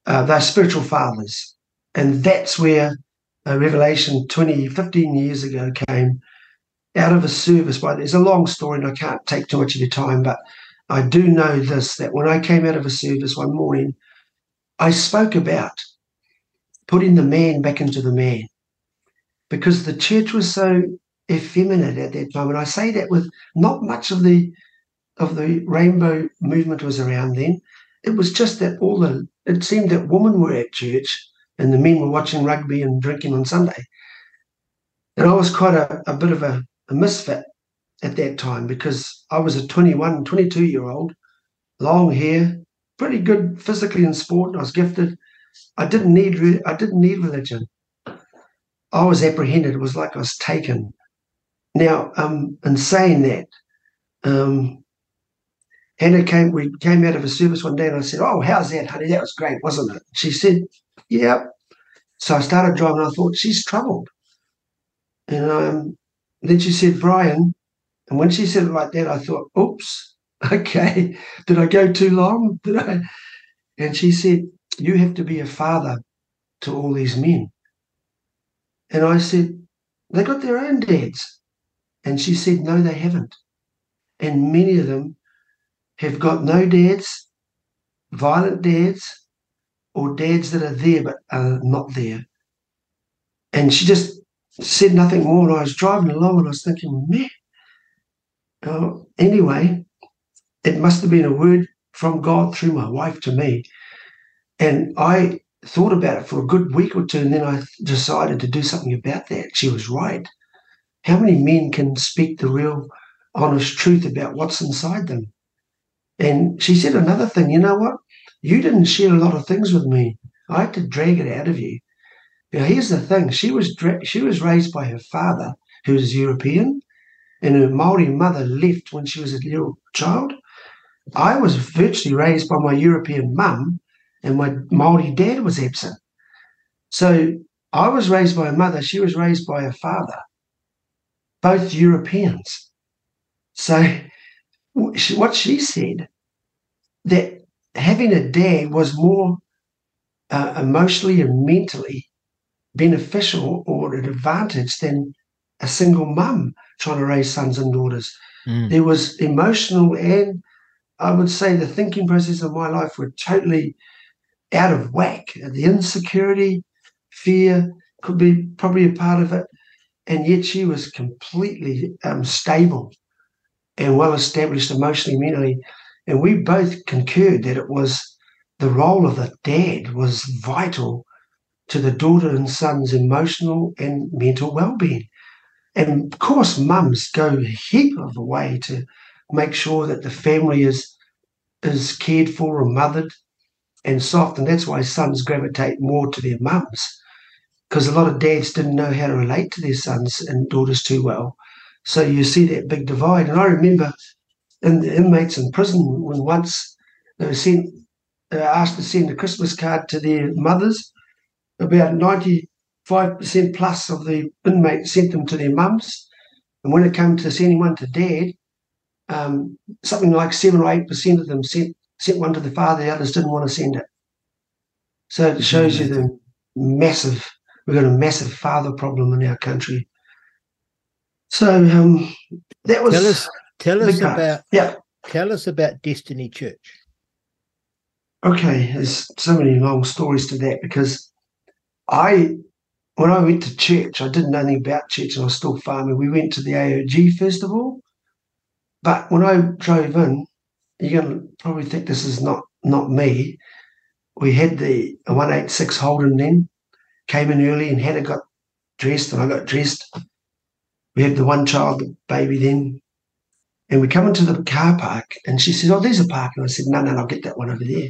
uh, they're spiritual fathers. And that's where uh, Revelation 20, 15 years ago came out of a service. But It's a long story and I can't take too much of your time, but I do know this that when I came out of a service one morning, I spoke about putting the man back into the man because the church was so effeminate at that time. And I say that with not much of the of the rainbow movement was around then. It was just that all the it seemed that women were at church and the men were watching rugby and drinking on Sunday. And I was quite a, a bit of a, a misfit at that time because I was a 21, 22 year old, long hair, pretty good physically in sport. and I was gifted. I didn't need I didn't need religion. I was apprehended. It was like I was taken. Now, um, in saying that, um, Hannah came. We came out of a service one day, and I said, "Oh, how's that, honey? That was great, wasn't it?" She said, "Yeah." So I started driving. I thought she's troubled, and um, then she said, "Brian," and when she said it like that, I thought, "Oops." okay, did I go too long? Did I? And she said, You have to be a father to all these men. And I said, They got their own dads. And she said, No, they haven't. And many of them have got no dads, violent dads, or dads that are there but are not there. And she just said nothing more. And I was driving along and I was thinking, man. Uh, anyway, it must have been a word from God through my wife to me. And I thought about it for a good week or two, and then I decided to do something about that. She was right. How many men can speak the real, honest truth about what's inside them? And she said another thing, you know what? You didn't share a lot of things with me. I had to drag it out of you. Now, here's the thing: she was dra- she was raised by her father, who was European, and her Maori mother left when she was a little child. I was virtually raised by my European mum, and my Maori dad was absent. So I was raised by a mother. She was raised by a father, both Europeans. So what she said that having a dad was more uh, emotionally and mentally beneficial or an advantage than a single mum trying to raise sons and daughters. Mm. There was emotional and I would say the thinking process of my life were totally out of whack. The insecurity, fear could be probably a part of it. And yet she was completely um, stable and well established emotionally, mentally. And we both concurred that it was the role of the dad was vital to the daughter and son's emotional and mental well-being. And of course, mums go a heap of a way to make sure that the family is is cared for and mothered and soft. And that's why sons gravitate more to their mums. Because a lot of dads didn't know how to relate to their sons and daughters too well. So you see that big divide. And I remember in the inmates in prison when once they were sent, they were asked to send a Christmas card to their mothers about 95% plus of the inmates sent them to their mums. And when it came to sending one to dad, um, something like 7 or 8% of them sent, sent one to the father, the others didn't want to send it. So it shows you the massive, we've got a massive father problem in our country. So um, that was. Tell us, tell us about. Yeah. Tell us about Destiny Church. Okay, there's so many long stories to that because I, when I went to church, I didn't know anything about church and I was still farming. We went to the AOG first of all, but when I drove in, you're going to probably think this is not not me. We had the 186 Holden then, came in early and Hannah got dressed and I got dressed. We had the one child the baby then. And we come into the car park and she said, Oh, there's a park. And I said, No, no, I'll get that one over there.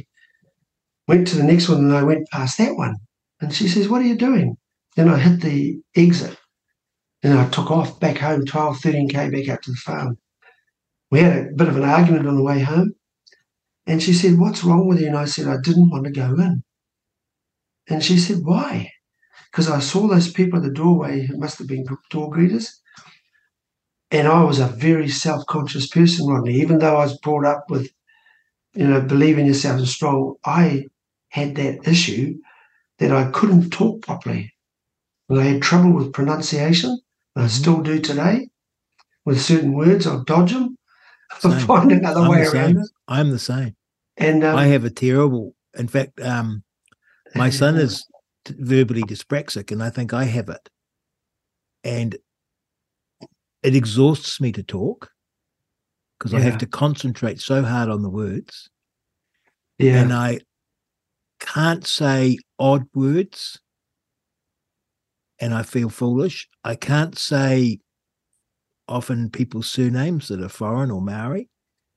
Went to the next one and I went past that one. And she says, What are you doing? Then I hit the exit and I took off back home 12, 13K back out to the farm. We had a bit of an argument on the way home. And she said, What's wrong with you? And I said, I didn't want to go in. And she said, Why? Because I saw those people at the doorway who must have been door greeters. And I was a very self conscious person, Rodney. Even though I was brought up with, you know, believing yourself is strong, I had that issue that I couldn't talk properly. And I had trouble with pronunciation. Mm-hmm. I still do today. With certain words, I'll dodge them. I'll find another I'm way around it. I'm the same. And um, I have a terrible, in fact, um, my son is verbally dyspraxic, and I think I have it. And it exhausts me to talk because yeah. I have to concentrate so hard on the words. Yeah. And I can't say odd words and I feel foolish. I can't say often people's surnames that are foreign or Maori.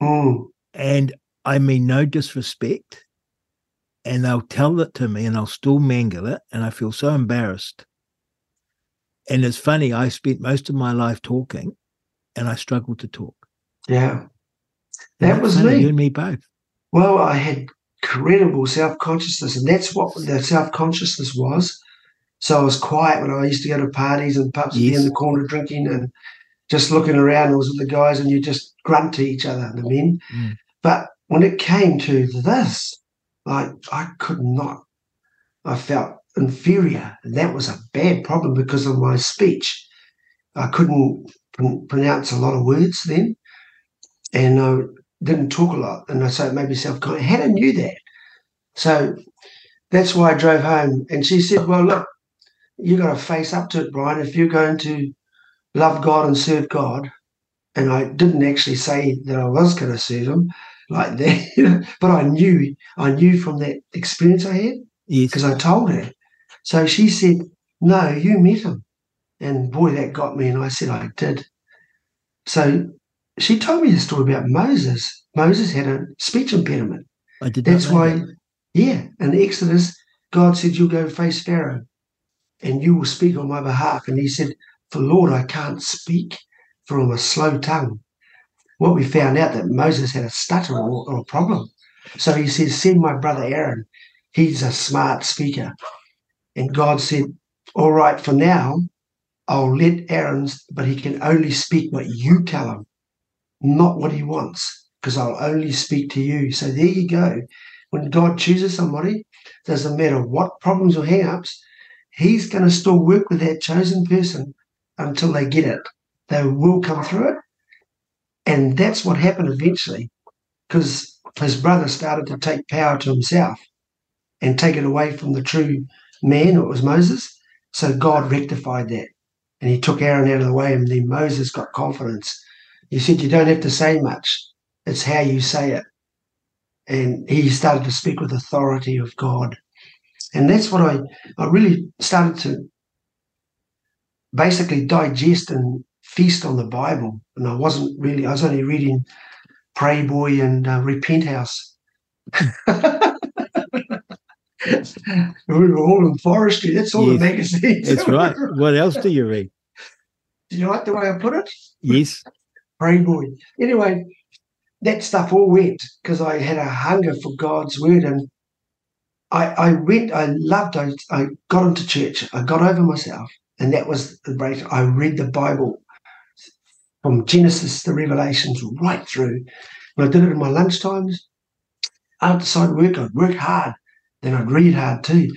Mm. And I mean no disrespect. And they'll tell it to me and I'll still mangle it. And I feel so embarrassed. And it's funny, I spent most of my life talking and I struggled to talk. Yeah. That was me. You and me both. Well, I had incredible self consciousness, and that's what the self consciousness was. So I was quiet when I used to go to parties and pubs, yes. be in the corner drinking and just looking around was with the guys and you just grunt to each other, the men. Mm. But when it came to this, like I could not, I felt inferior. And that was a bad problem because of my speech. I couldn't pr- pronounce a lot of words then. And I didn't talk a lot. And I so it made me self conscious. Hannah knew that. So that's why I drove home. And she said, Well, look, you got to face up to it, Brian. If you're going to love God and serve God, and I didn't actually say that I was going to serve Him like that, but I knew, I knew from that experience I had Yes. because I told her. So she said, No, you met him. And boy, that got me. And I said, I did. So she told me the story about Moses. Moses had a speech impediment. I did not That's why, that. yeah, in Exodus, God said, You'll go face Pharaoh and you will speak on my behalf. And he said, For Lord, I can't speak, for I'm a slow tongue. What we found out that Moses had a stutter or, or a problem. So he says, Send my brother Aaron. He's a smart speaker. And God said, All right, for now, I'll let Aaron's, but he can only speak what you tell him, not what he wants, because I'll only speak to you. So there you go. When God chooses somebody, doesn't matter what problems or hang-ups, he's going to still work with that chosen person until they get it. They will come through it. And that's what happened eventually, because his brother started to take power to himself and take it away from the true man, it was Moses. So God rectified that. And he took Aaron out of the way, and then Moses got confidence. He said, You don't have to say much, it's how you say it. And he started to speak with authority of God. And that's what I, I really started to basically digest and feast on the Bible. And I wasn't really, I was only reading Pray Boy and uh, Repent House. we were all in forestry. That's all Yes, the magazines. That's right. What else do you read? Do you like the way I put it? Yes. Pray boy. Anyway, that stuff all went because I had a hunger for God's word and I, I went, I loved, I, I got into church, I got over myself, and that was the break. I read the Bible from Genesis to Revelations right through. When I did it in my lunch times, outside work, I'd work hard, then I'd read hard too.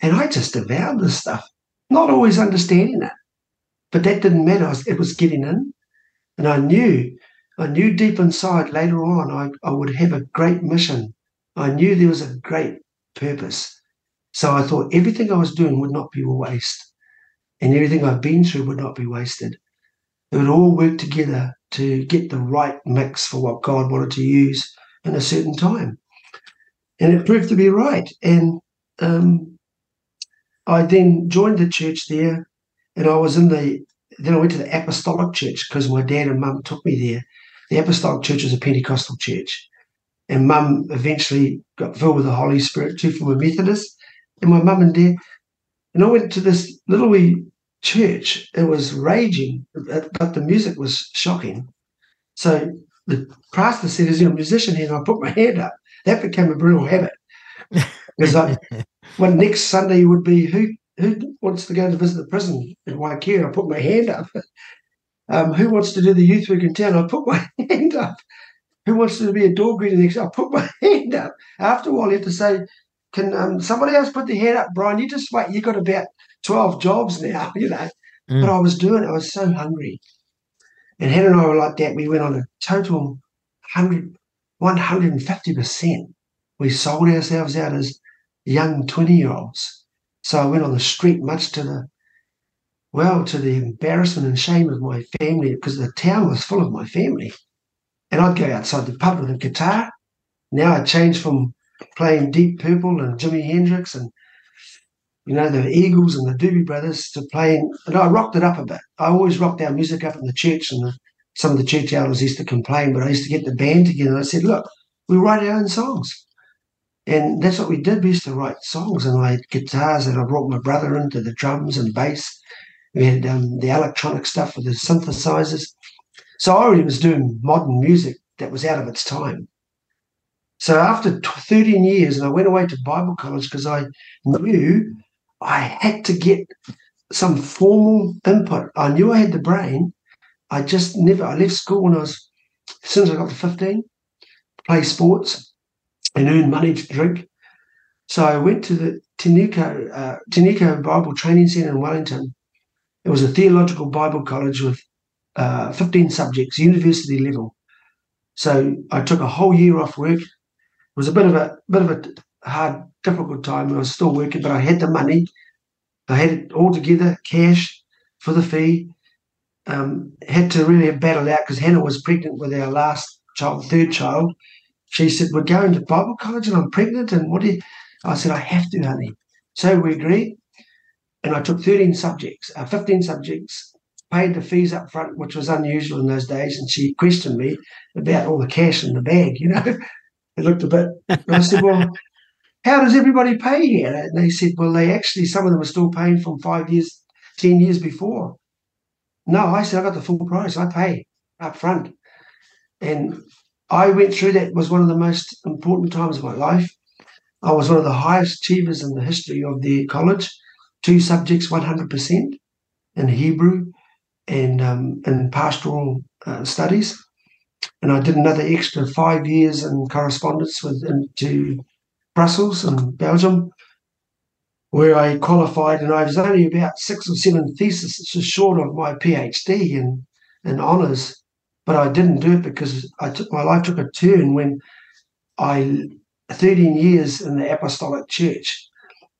And I just devoured this stuff, not always understanding it. But that didn't matter. Was- It was getting in. And I knew, I knew deep inside later on I, I would have a great mission. I knew there was a great purpose. So I thought everything I was doing would not be a waste. And everything I've been through would not be wasted. It would all work together to get the right mix for what God wanted to use in a certain time. And it proved to be right. And um, I then joined the church there and I was in the then I went to the Apostolic Church because my dad and mum took me there. The Apostolic Church was a Pentecostal church, and mum eventually got filled with the Holy Spirit too from a Methodist. And my mum and dad, and I went to this little wee church. It was raging, but the music was shocking. So the pastor said, "Is there a musician here?" And I put my hand up. That became a brutal habit because I well, next Sunday would be who who wants to go to visit the prison in Waikeria? I put my hand up. Um, who wants to do the youth work in town? I put my hand up. Who wants to be a door greeter next? I put my hand up. After a while, you have to say, "Can um, somebody else put their hand up, Brian? You just wait. You got about twelve jobs now, you know." Mm. But I was doing. I was so hungry, and Hannah and I were like that. We went on a total 100, 150 percent. We sold ourselves out as young twenty-year-olds. So I went on the street, much to the well, to the embarrassment and shame of my family, because the town was full of my family. And I'd go outside the pub with a guitar. Now I changed from playing Deep Purple and Jimi Hendrix and you know the Eagles and the Doobie Brothers to playing, and I rocked it up a bit. I always rocked our music up in the church, and the, some of the church elders used to complain, but I used to get the band together. and I said, "Look, we write our own songs." And that's what we did. We used to write songs, and I had guitars, and I brought my brother into the drums and bass. We had um, the electronic stuff with the synthesizers. So I already was doing modern music that was out of its time. So after t- 13 years, I went away to Bible college because I knew I had to get some formal input. I knew I had the brain, I just never, I left school when I was, as soon as I got to 15, play sports and earn money to drink. So I went to the Tenuco, uh, Bible Training Centre in Wellington. It was a theological Bible college with uh, 15 subjects, university level. So I took a whole year off work. Was a bit of a bit of a hard, difficult time. I was still working, but I had the money. I had it all together, cash for the fee. Um, had to really battle out because Hannah was pregnant with our last child, third child. She said, "We're going to Bible college, and I'm pregnant. And what do you?" I said, "I have to, honey." So we agreed, and I took 13 subjects, uh, 15 subjects, paid the fees up front, which was unusual in those days. And she questioned me about all the cash in the bag. You know, it looked a bit. I said, "Well." How does everybody pay here? And they said, well, they actually, some of them are still paying from five years, 10 years before. No, I said, I got the full price. I pay up front. And I went through that. Was one of the most important times of my life. I was one of the highest achievers in the history of the college. Two subjects, 100% in Hebrew and um, in pastoral uh, studies. And I did another extra five years in correspondence with into Brussels and Belgium, where I qualified, and I was only about six or seven theses short of my PhD in, in honours, but I didn't do it because I took my life took a turn when I 13 years in the Apostolic Church,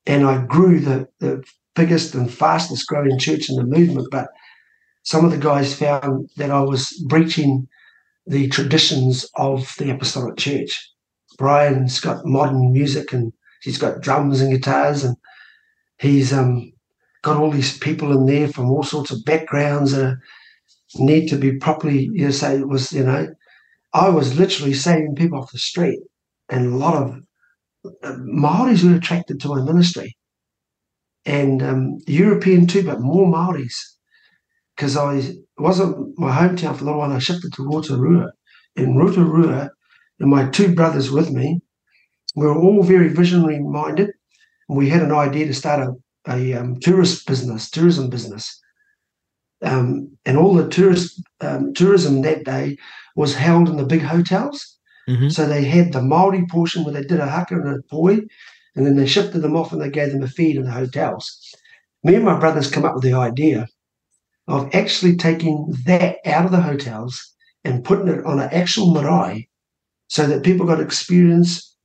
and I grew the, the biggest and fastest growing church in the movement. But some of the guys found that I was breaching the traditions of the Apostolic Church. Brian's got modern music and he's got drums and guitars and he's um, got all these people in there from all sorts of backgrounds that need to be properly, you know, say it was, you know, I was literally saving people off the street and a lot of uh, Maoris were attracted to my ministry and um, European too, but more Maoris because I it wasn't my hometown for a little while. I shifted to Rotorua. In Rotorua, and my two brothers with me, we were all very visionary minded. And we had an idea to start a, a um, tourist business, tourism business. Um, and all the tourist um, tourism that day was held in the big hotels. Mm-hmm. So they had the Maori portion where they did a haka and a poi, and then they shifted them off and they gave them a feed in the hotels. Me and my brothers come up with the idea of actually taking that out of the hotels and putting it on an actual marae so that people got experience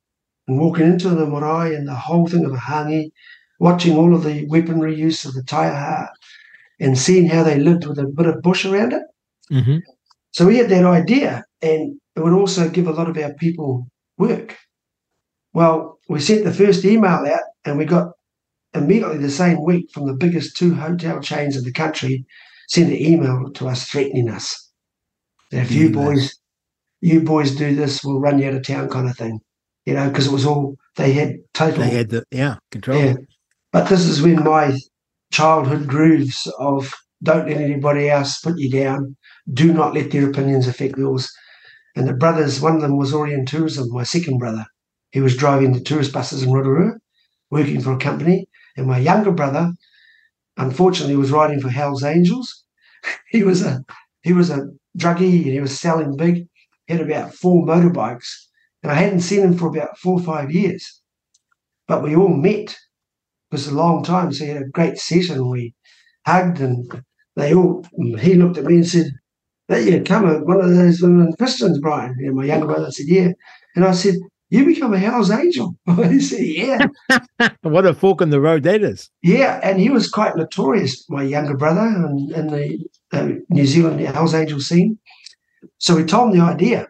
and walking into the marae and the whole thing of a hangi, watching all of the weaponry use of the taiaha and seeing how they lived with a bit of bush around it. Mm-hmm. So we had that idea, and it would also give a lot of our people work. Well, we sent the first email out, and we got immediately the same week from the biggest two hotel chains in the country sent an email to us threatening us. That if you boys you boys do this, we'll run you out of town kind of thing. You know, because it was all they had total. They had the yeah control. Yeah. But this is when my childhood grooves of don't let anybody else put you down. Do not let their opinions affect yours. And the brothers, one of them was already in tourism. My second brother, he was driving the tourist buses in Rotorua, working for a company. And my younger brother, unfortunately, he was riding for Hell's Angels. he was a he was a druggie and he was selling big He had about four motorbikes, and I hadn't seen him for about four or five years. But we all met. It was a long time, so we had a great session. We hugged, and they all. He looked at me and said, "That you come one of those women Christians, Brian?" And my younger brother said, "Yeah." And I said, "You become a Hell's Angel?" he said, "Yeah." what a fork in the road that is. Yeah, and he was quite notorious, my younger brother, in, in the uh, New Zealand Hell's Angel scene. So we told him the idea.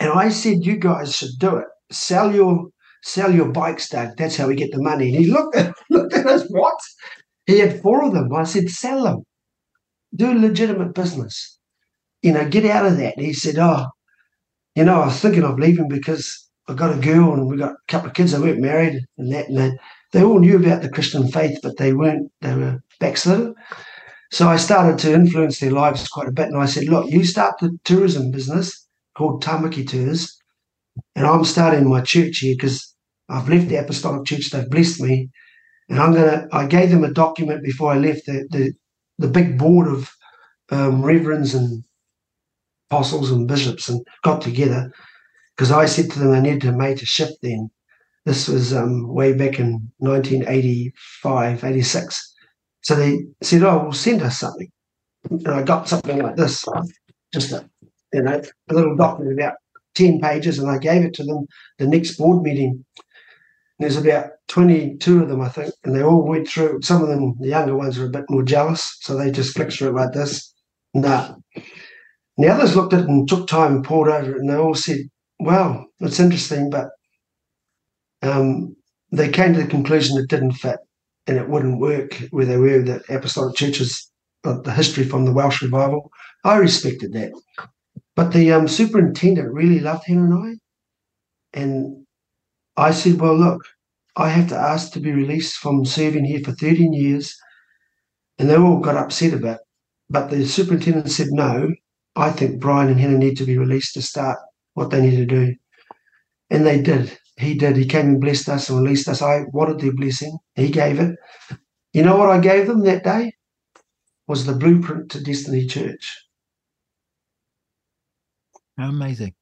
And I said, you guys should do it. Sell your sell your bikes, Doug. That's how we get the money. And he looked at, looked at us, what? He had four of them. I said, sell them. Do legitimate business. You know, get out of that. And he said, oh, you know, I was thinking of leaving because I got a girl and we got a couple of kids that weren't married and that. And they, they all knew about the Christian faith, but they weren't, they were backslidden. So I started to influence their lives quite a bit. And I said, look, you start the tourism business called Tamaki Tours, and I'm starting my church here because I've left the Apostolic Church. They've blessed me. And I'm gonna I gave them a document before I left the the, the big board of um, reverends and apostles and bishops and got together because I said to them I needed to make a shift then. This was um, way back in 1985, 86. So they said, oh, well, send us something. And I got something like this, just a, you know, a little document about 10 pages, and I gave it to them the next board meeting. There's about 22 of them, I think, and they all went through. Some of them, the younger ones, are a bit more jealous, so they just flicked through it like this. Nah. The others looked at it and took time and poured over it, and they all said, "Well, it's interesting, but um, they came to the conclusion it didn't fit and it wouldn't work where they were, the apostolic churches, the history from the Welsh revival. I respected that. But the um, superintendent really loved him and I. And I said, Well, look, I have to ask to be released from serving here for 13 years. And they all got upset about it. But the superintendent said, No, I think Brian and Hannah need to be released to start what they need to do. And they did. He did. He came and blessed us and released us. I wanted their blessing. He gave it. You know what I gave them that day? Was the blueprint to Destiny Church. How amazing.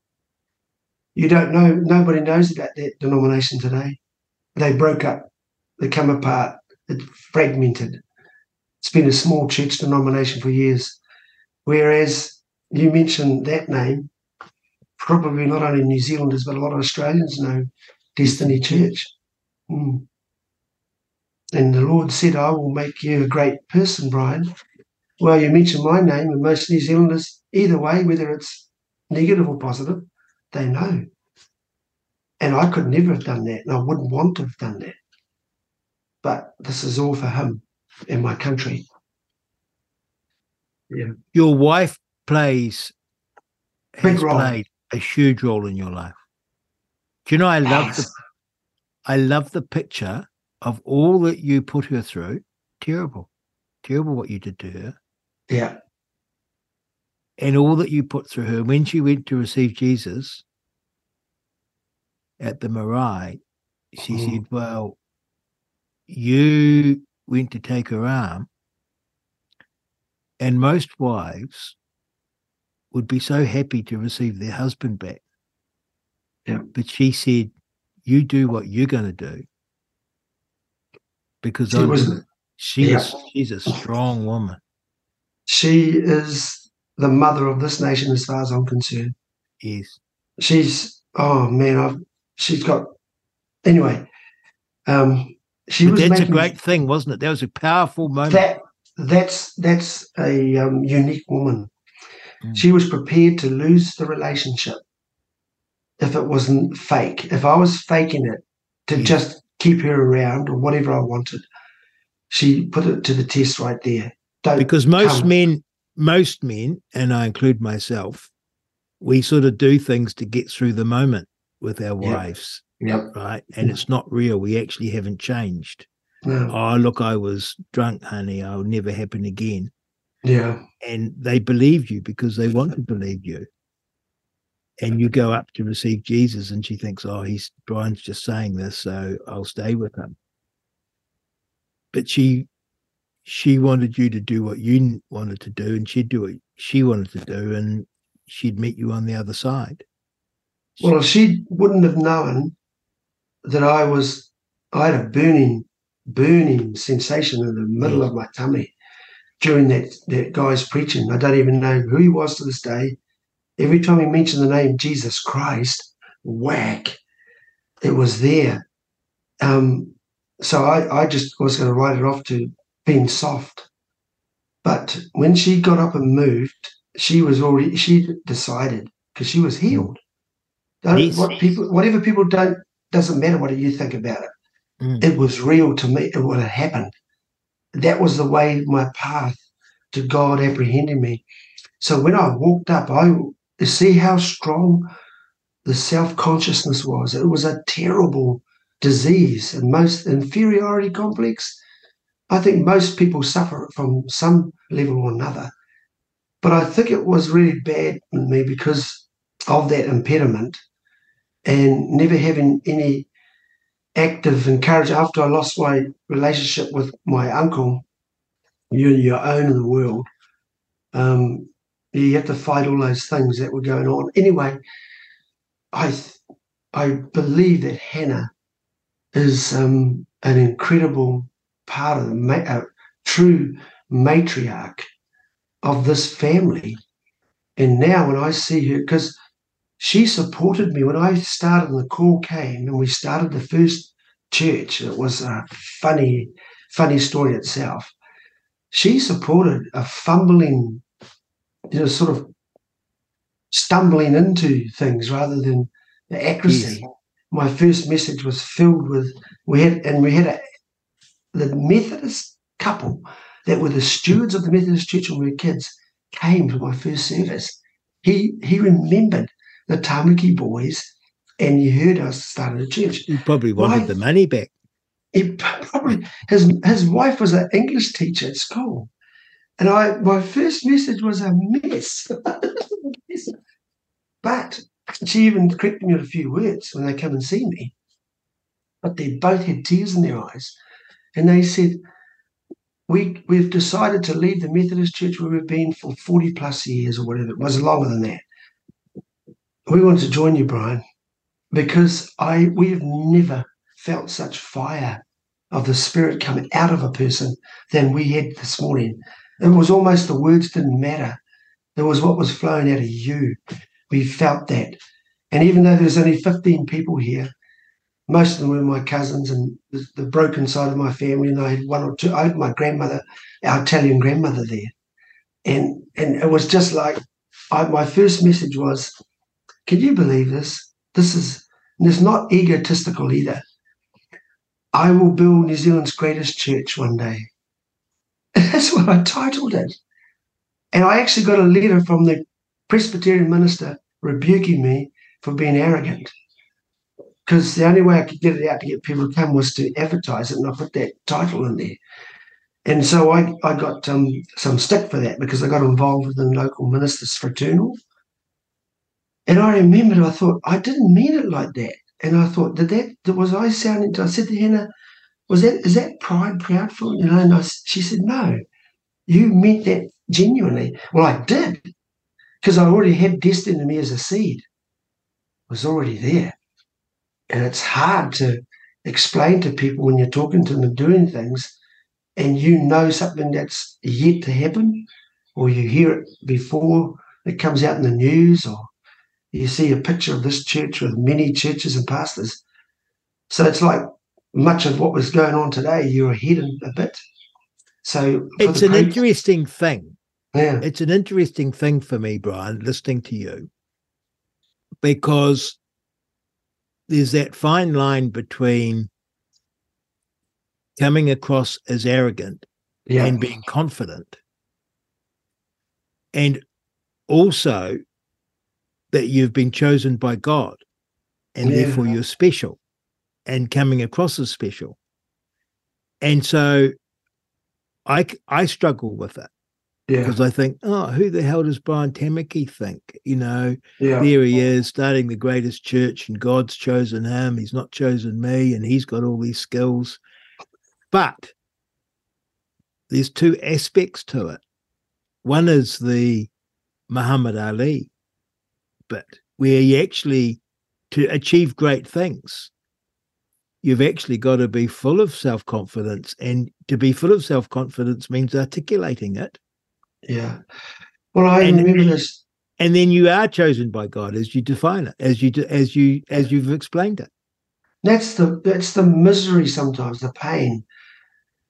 You don't know, nobody knows about that denomination today. They broke up, they come apart, it fragmented. It's been a small church denomination for years. Whereas you mentioned that name, probably not only New Zealanders, but a lot of Australians know Destiny Church. Mm. And the Lord said, I will make you a great person, Brian. Well, you mentioned my name, and most New Zealanders, either way, whether it's negative or positive, they know. And I could never have done that, and I wouldn't want to have done that. But this is all for him and my country. Yeah. Your wife plays Big has role. played a huge role in your life. Do you know I love the I love the picture of all that you put her through. Terrible. Terrible what you did to her. Yeah. And all that you put through her. When she went to receive Jesus at the marae, she Mm. said, Well, you went to take her arm. And most wives would be so happy to receive their husband back. Yeah. But she said, You do what you're going to do. Because She I'm was she yeah. is, she's a strong woman. she is the mother of this nation as far as I'm concerned. Yes. She's oh man, I've she's got anyway. Um she But was that's a great thing, wasn't it? That was a powerful moment. that that's that's a um, unique woman. Mm. She was prepared to lose the relationship if it wasn't fake. If I was faking it to Yes. just keep her around or whatever I wanted, she put it to the test right there. Don't because most come. men most men and i include myself we sort of do things to get through the moment with our Yeah. wives Yep. right and it's not real we actually haven't changed No. oh look i was drunk honey i'll never happen again Yeah. and they believe you because they want to believe you. And you go up to receive jesus and she thinks oh he's brian's just saying this so i'll stay with him. But she she wanted you to do what you wanted to do and she'd do what she wanted to do and she'd meet you on the other side. Well, if she wouldn't have known that I was, I had a burning, burning sensation in the middle of my tummy during that, that guy's preaching. I don't even know who he was to this day. Every time he mentioned the name Jesus Christ, whack, it was there. Um, so I, I just was going to write it off to being soft. But when she got up and moved, she was already, she decided because she was healed. Don't, Yes. what people, whatever people don't, doesn't matter what you think about it. Mm. It was real to me. It would have happened. That was the way my path to God apprehended me. So when I walked up, I see how strong the self consciousness was. It was a terrible disease and most inferiority complex. I think most people suffer from some level or another. But I think it was really bad in me because of that impediment and never having any active encouragement. After I lost my relationship with my uncle, you and your own in the world, Um, you had to fight all those things that were going on. Anyway, I I believe that Hannah is um, an incredible part of the ma- uh, true matriarch of this family. And now when I see her, because she supported me when I started and the call came and we started the first church. It was a funny, funny story itself. She supported a fumbling, you know, sort of stumbling into things rather than the accuracy. Yes. My first message was filled with we had and we had a the Methodist couple that were the stewards of the Methodist Church when we were kids came to my first service. He he remembered the Tamaki boys and he heard us start a church. He probably wanted the money back. He probably his his wife was an English teacher at school. And I my first message was a mess. but she even corrected me with a few words when they come and see me. But they both had tears in their eyes. And they said, we, We've decided to leave the Methodist church where we've been for 40 plus years or whatever. It was longer than that. We want to join you, Brian, because I we've never felt such fire of the Spirit coming out of a person than we had this morning. It was almost the words didn't matter. It was what was flowing out of you. We felt that. And even though there's only 15 people here, most of them were my cousins and the, the, broken side of my family. And I had one or two, I had my grandmother, our Italian grandmother there. And and it was just like I, my first message was, can you believe this? This is this not egotistical either. I will build New Zealand's greatest church one day. that's what I titled it. And I actually got a letter from the Presbyterian minister rebuking me for being arrogant. Because the only way I could get it out to get people to come was to advertise it, and I put that title in there. And so I, I got um, some stick for that because I got involved with the local ministers fraternal. And I remembered, I thought, I didn't mean it like that. And I thought, did that, was I sounding, I said to Hannah, was that, is that pride, proudful? You know, and I, she said, no, you meant that genuinely. Well, I did because I already had destined in me as a seed was already there. And it's hard to explain to people when you're talking to them and doing things and you know something that's yet to happen, or you hear it before it comes out in the news, or you see a picture of this church with many churches and pastors. So it's like much of what was going on today, you're ahead a bit. So it's an interesting thing. Yeah. It's an interesting thing for me, Brian, listening to you because there's that fine line between coming across as arrogant yeah. and being confident and also that you've been chosen by God and yeah. therefore you're special and coming across as special. And so I I struggle with it yeah. Because I think, oh, who the hell does Brian Tamaki think? You know, yeah. there he is starting the greatest church and God's chosen him. He's not chosen me and he's got all these skills. But there's two aspects to it. One is the Muhammad Ali bit, where you actually, to achieve great things, you've actually got to be full of self confidence. And to be full of self confidence means articulating it yeah. Well, I and remember this. And then you are chosen by God as you define it, as you as you as you've explained it. That's the that's the misery sometimes, the pain.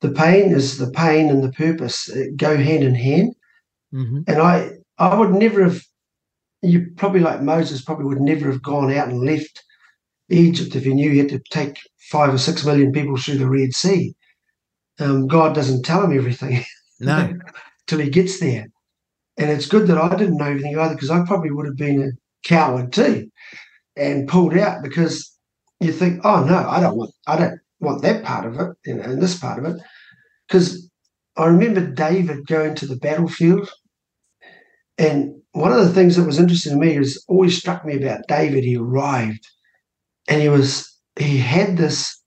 The pain is the pain and the purpose go hand in hand. Mm-hmm. And I I would never have you probably like Moses probably would never have gone out and left Egypt if he knew he had to take five or six million people through the Red Sea. Um, God doesn't tell him everything. No. till he gets there. And it's good that I didn't know everything either because I probably would have been a coward too and pulled out because you think, oh no, I don't want I don't want that part of it, you know, and this part of it. Because I remember David going to the battlefield. And one of the things that was interesting to me is always struck me about David, he arrived and he was he had this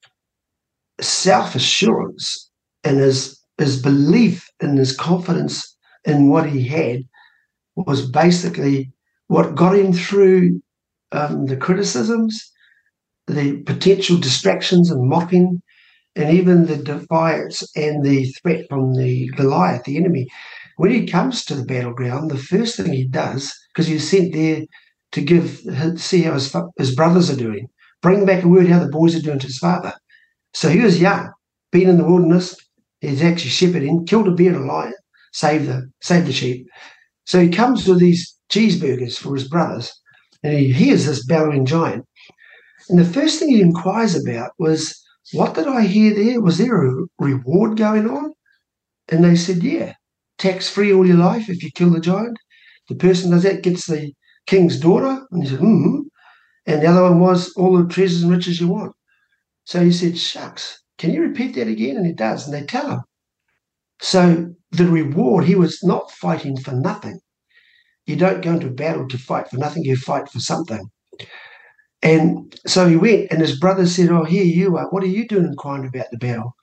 self-assurance and his his belief and his confidence in what he had was basically what got him through um, the criticisms, the potential distractions and mocking, and even the defiance and the threat from the Goliath, the enemy. When he comes to the battleground, the first thing he does, because he's sent there to give see how his, his brothers are doing, bring back a word how the boys are doing to his father. So he was young, been in the wilderness. He's actually shepherding, killed a bear and a lion, saved the saved the sheep. So he comes with these cheeseburgers for his brothers, and he hears this bellowing giant. And the first thing he inquires about was, What did I hear there? Was there a reward going on? And they said, Yeah, tax free all your life if you kill the giant. The person does that gets the king's daughter. And he said, Hmm. And the other one was all the treasures and riches you want. So he said, Shucks, can you repeat that again? And he does. And they tell him. So the reward, he was not fighting for nothing. You don't go into battle to fight for nothing, you fight for something. And so he went, and his brother said, Oh, here you are. What are you doing inquiring about the battle?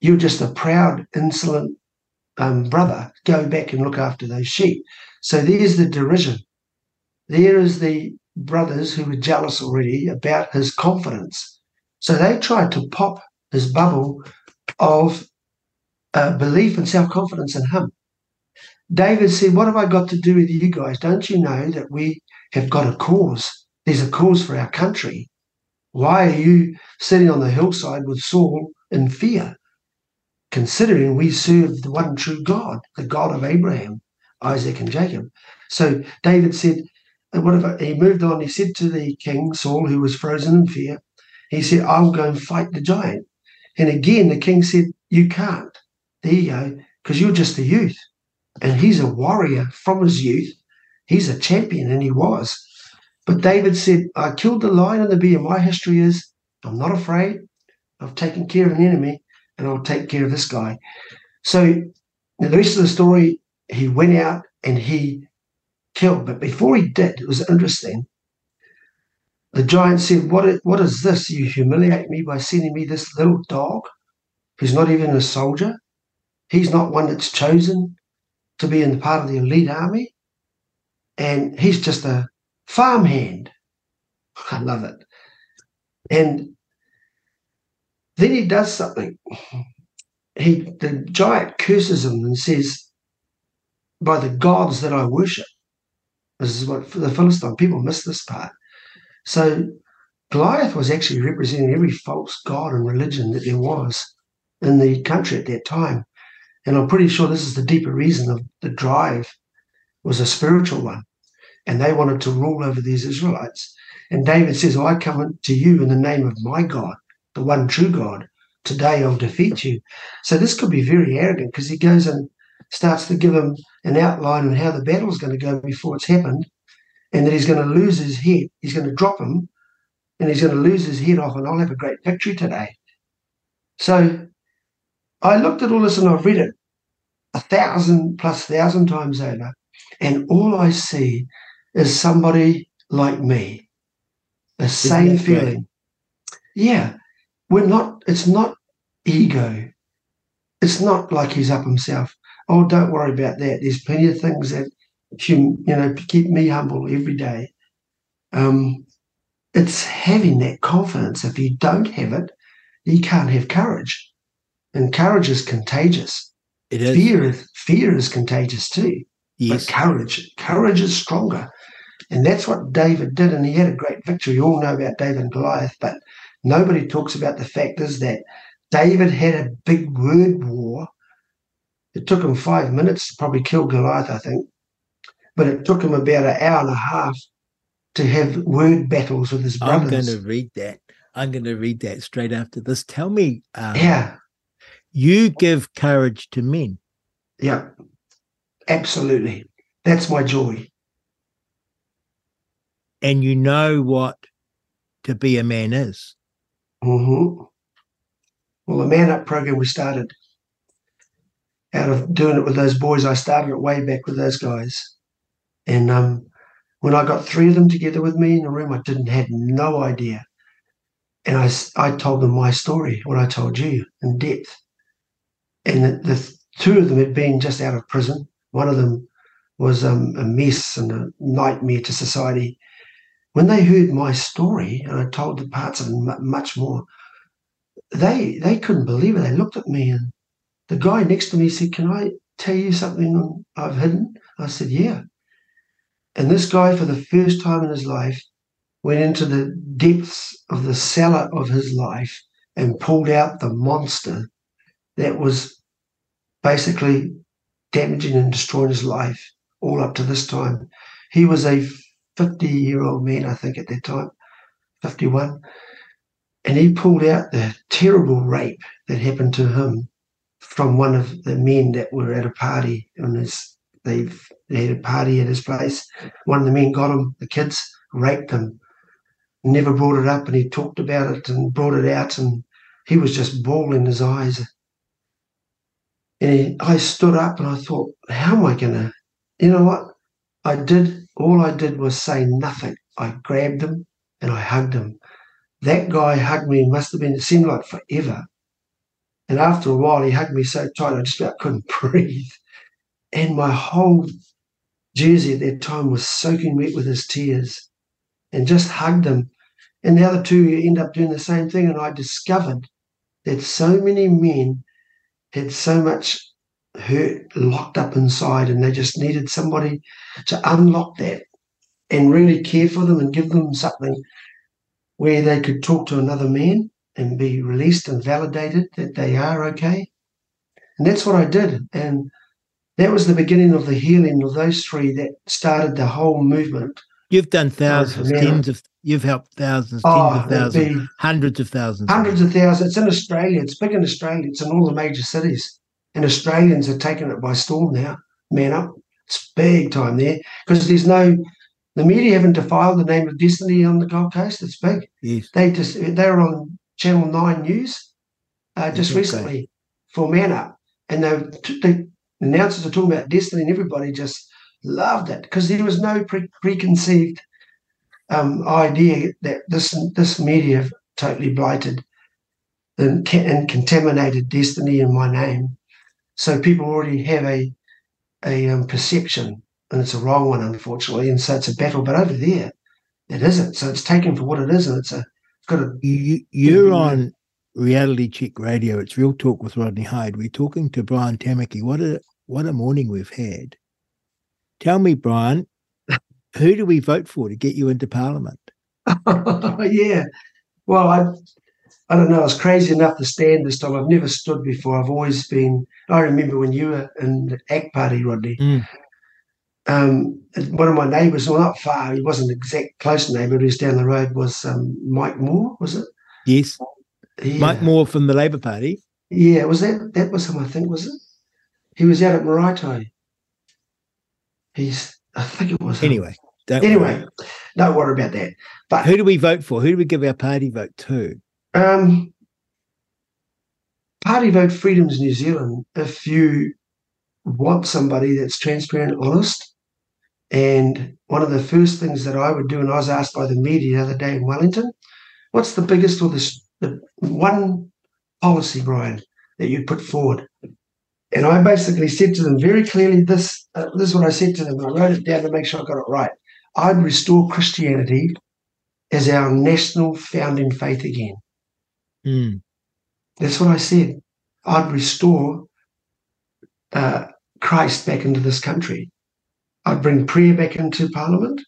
You're just a proud, insolent um, brother. Go back and look after those sheep. So there's the derision. There is the brothers who were jealous already about his confidence. So they tried to pop his bubble of uh, belief and self confidence in him. David said, What have I got to do with you guys? Don't you know that we have got a cause? There's a cause for our country. Why are you sitting on the hillside with Saul in fear? Considering we serve the one true God, the God of Abraham, Isaac, and Jacob. So David said, whatever he moved on, he said to the king, Saul, who was frozen in fear, he said, I'll go and fight the giant. And again, the king said, You can't. There you go, because you're just a youth. And he's a warrior from his youth. He's a champion, and he was. But David said, I killed the lion and the bear. My history is I'm not afraid. I've taken care of an enemy, and I'll take care of this guy. So the rest of the story, he went out and he killed. But before he did, it was interesting. The giant said, What is, what is this? You humiliate me by sending me this little dog who's not even a soldier? He's not one that's chosen to be in the part of the elite army. And he's just a farmhand. I love it. And then he does something. He the giant curses him and says, By the gods that I worship. This is what the Philistine people miss this part. So Goliath was actually representing every false god and religion that there was in the country at that time. And I'm pretty sure this is the deeper reason of the drive was a spiritual one. And they wanted to rule over these Israelites. And David says, oh, I come to you in the name of my God, the one true God. Today I'll defeat you. So this could be very arrogant because he goes and starts to give him an outline of how the battle's going to go before it's happened, and that he's going to lose his head. He's going to drop him, and he's going to lose his head off, and I'll have a great victory today. So I looked at all this and I've read it a thousand plus thousand times over, and all I see is somebody like me, the same feeling. Yeah, we're not. It's not ego. It's not like he's up himself. Oh, don't worry about that. There's plenty of things that you know keep me humble every day. Um, it's having that confidence. If you don't have it, you can't have courage. And courage is contagious. It is. Fear is fear is contagious too. Yes. But courage, courage is stronger. And that's what David did, and he had a great victory. You all know about David and Goliath, but nobody talks about the fact is that David had a big word war. It took him five minutes to probably kill Goliath, I think. But it took him about an hour and a half to have word battles with his brothers. I'm going to read that. I'm going to read that straight after this. Tell me, um, yeah, you give courage to men. yeah, absolutely. That's my joy. and you know what to be a man is. Hmm Well, the Man Up program we started out of doing it with those boys. I started it way back with those guys, and um, when I got three of them together with me in the room, I didn't had no idea, and I I told them my story, what I told you in depth, and the, the two of them had been just out of prison. one of them was um, a mess and a nightmare to society. When they heard my story, and I told the parts of it much more, they they couldn't believe it. They looked at me, and the guy next to me said, "Can I tell you something I've hidden?" I said, "Yeah." And this guy, for the first time in his life, went into the depths of the cellar of his life and pulled out the monster that was basically damaging and destroying his life all up to this time. He was a 50 year old man, I think, at that time, 51. And he pulled out the terrible rape that happened to him from one of the men that were at a party on his they they had a party at his place. One of the men got him, the kids raped him, never brought it up, and he talked about it and brought it out, and he was just bawling his eyes. And he, I stood up and I thought, how am I to you know what? I did, all I did was say nothing. I grabbed him and I hugged him. That guy hugged me, must have been, it seemed like forever. And after a while, he hugged me so tight, I just about couldn't breathe. And my whole jersey at that time was soaking wet with his tears and just hugged him. And the other two end up doing the same thing. And I discovered that so many men had so much hurt locked up inside and they just needed somebody to unlock that and really care for them and give them something where they could talk to another man and be released and validated that they are okay. And that's what I did. And that was the beginning of the healing of those three that started the whole movement. You've done thousands, tens of, you've helped thousands, oh, tens of thousands, hundreds of thousands. Hundreds of thousands. It's in Australia. It's big in Australia. It's in all the major cities. And Australians are taking it by storm now. Man up. It's big time there because there's no, the media haven't defiled the name of Destiny on the Gold Coast. It's big. Yes. They just, they were on Channel 9 News uh, just recently for Man Up. And they, the announcers are talking about Destiny and everybody just loved it because there was no pre- preconceived um, idea that this this media totally blighted and, and contaminated Destiny in my name so people already have a a um, perception, and it's a wrong one, unfortunately. And so it's a battle. But over there, it isn't. So it's taken for what it is, and it's a it's got a. You, you're on reality check radio. It's real talk with Rodney Hide. We're talking to Brian Tamaki. What a what a morning we've had. Tell me, Brian, who do we vote for to get you into Parliament? yeah. Well, I I don't know, I was crazy enough to stand this time. I've never stood before. I've always been, I remember when you were in the ACT party, Rodney. Mm. Um, one of my neighbours, well, not far, he wasn't exact close neighbour, he was down the road, was um, Mike Moore, was it? Yes. Yeah. Mike Moore from the Labour Party. Yeah, was that, that was him, I think, was it? He was out at Maraetai. He's, I think it was. Anyway. anyway, worry. don't worry about that. But who do we vote for? Who do we give our party vote to? Um, Party Vote Freedoms New Zealand, if you want somebody that's transparent, honest, and one of the first things that I would do, and I was asked by the media the other day in Wellington, what's the biggest or the, the one policy, Brian, that you put forward? And I basically said to them very clearly, this, uh, this is what I said to them. I wrote it down to make sure I got it right. I'd restore Christianity as our national founding faith again. Mm. That's what I said. I'd restore uh, Christ back into this country. I'd bring prayer back into Parliament.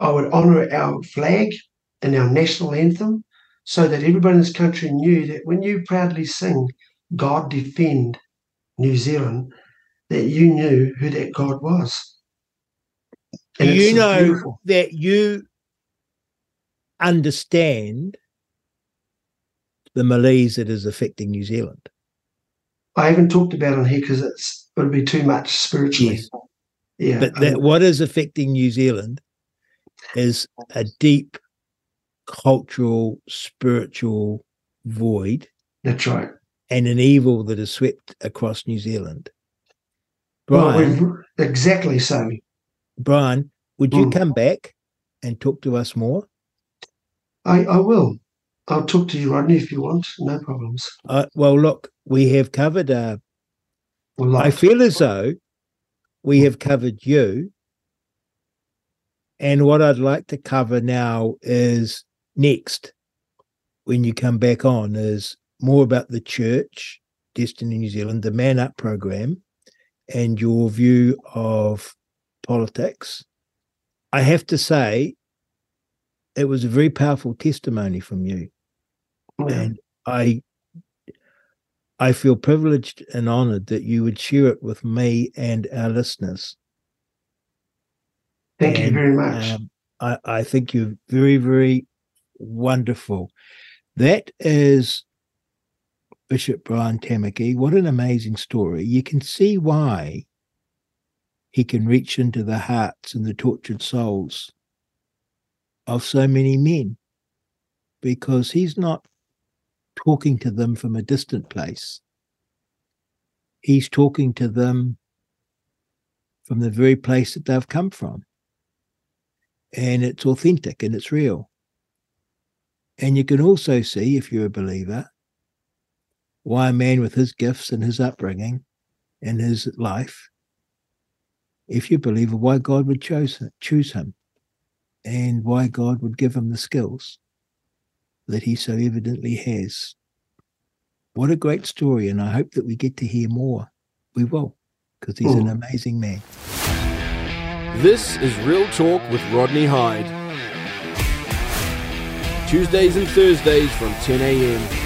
I would honour our flag and our national anthem so that everybody in this country knew that when you proudly sing, God defend New Zealand, that you knew who that God was. And you know beautiful. that you understand the malaise that is affecting New Zealand? I haven't talked about it here because it's it would be too much spiritually. Yes. Yeah. But that what is affecting New Zealand is a deep cultural, spiritual void. That's right. And an evil that has swept across New Zealand. Brian, well, exactly so. Brian, would you mm. come back and talk to us more? I, I will. I'll talk to you, Rodney, if you want. No problems. Uh, well, look, we have covered. Uh, I feel as though we have covered you. And what I'd like to cover now is next, when you come back on, is more about the church, Destiny New Zealand, the Man Up program, and your view of politics. I have to say, it was a very powerful testimony from you. And I I feel privileged and honored that you would share it with me and our listeners. Thank you very much. Um, I, I think you're very, very wonderful. That is Bishop Brian Tamaki. What an amazing story. You can see why he can reach into the hearts and the tortured souls of so many men because he's not talking to them from a distant place. He's talking to them from the very place that they've come from. And it's authentic and it's real. And you can also see, if you're a believer, why a man with his gifts and his upbringing and his life, if you're a believer, why God would choose him and why God would give him the skills that he so evidently has. What a great story, and I hope that we get to hear more. We will, because he's an Mm. amazing man. This is Real Talk with Rodney Hide. Tuesdays and Thursdays from 10 a.m.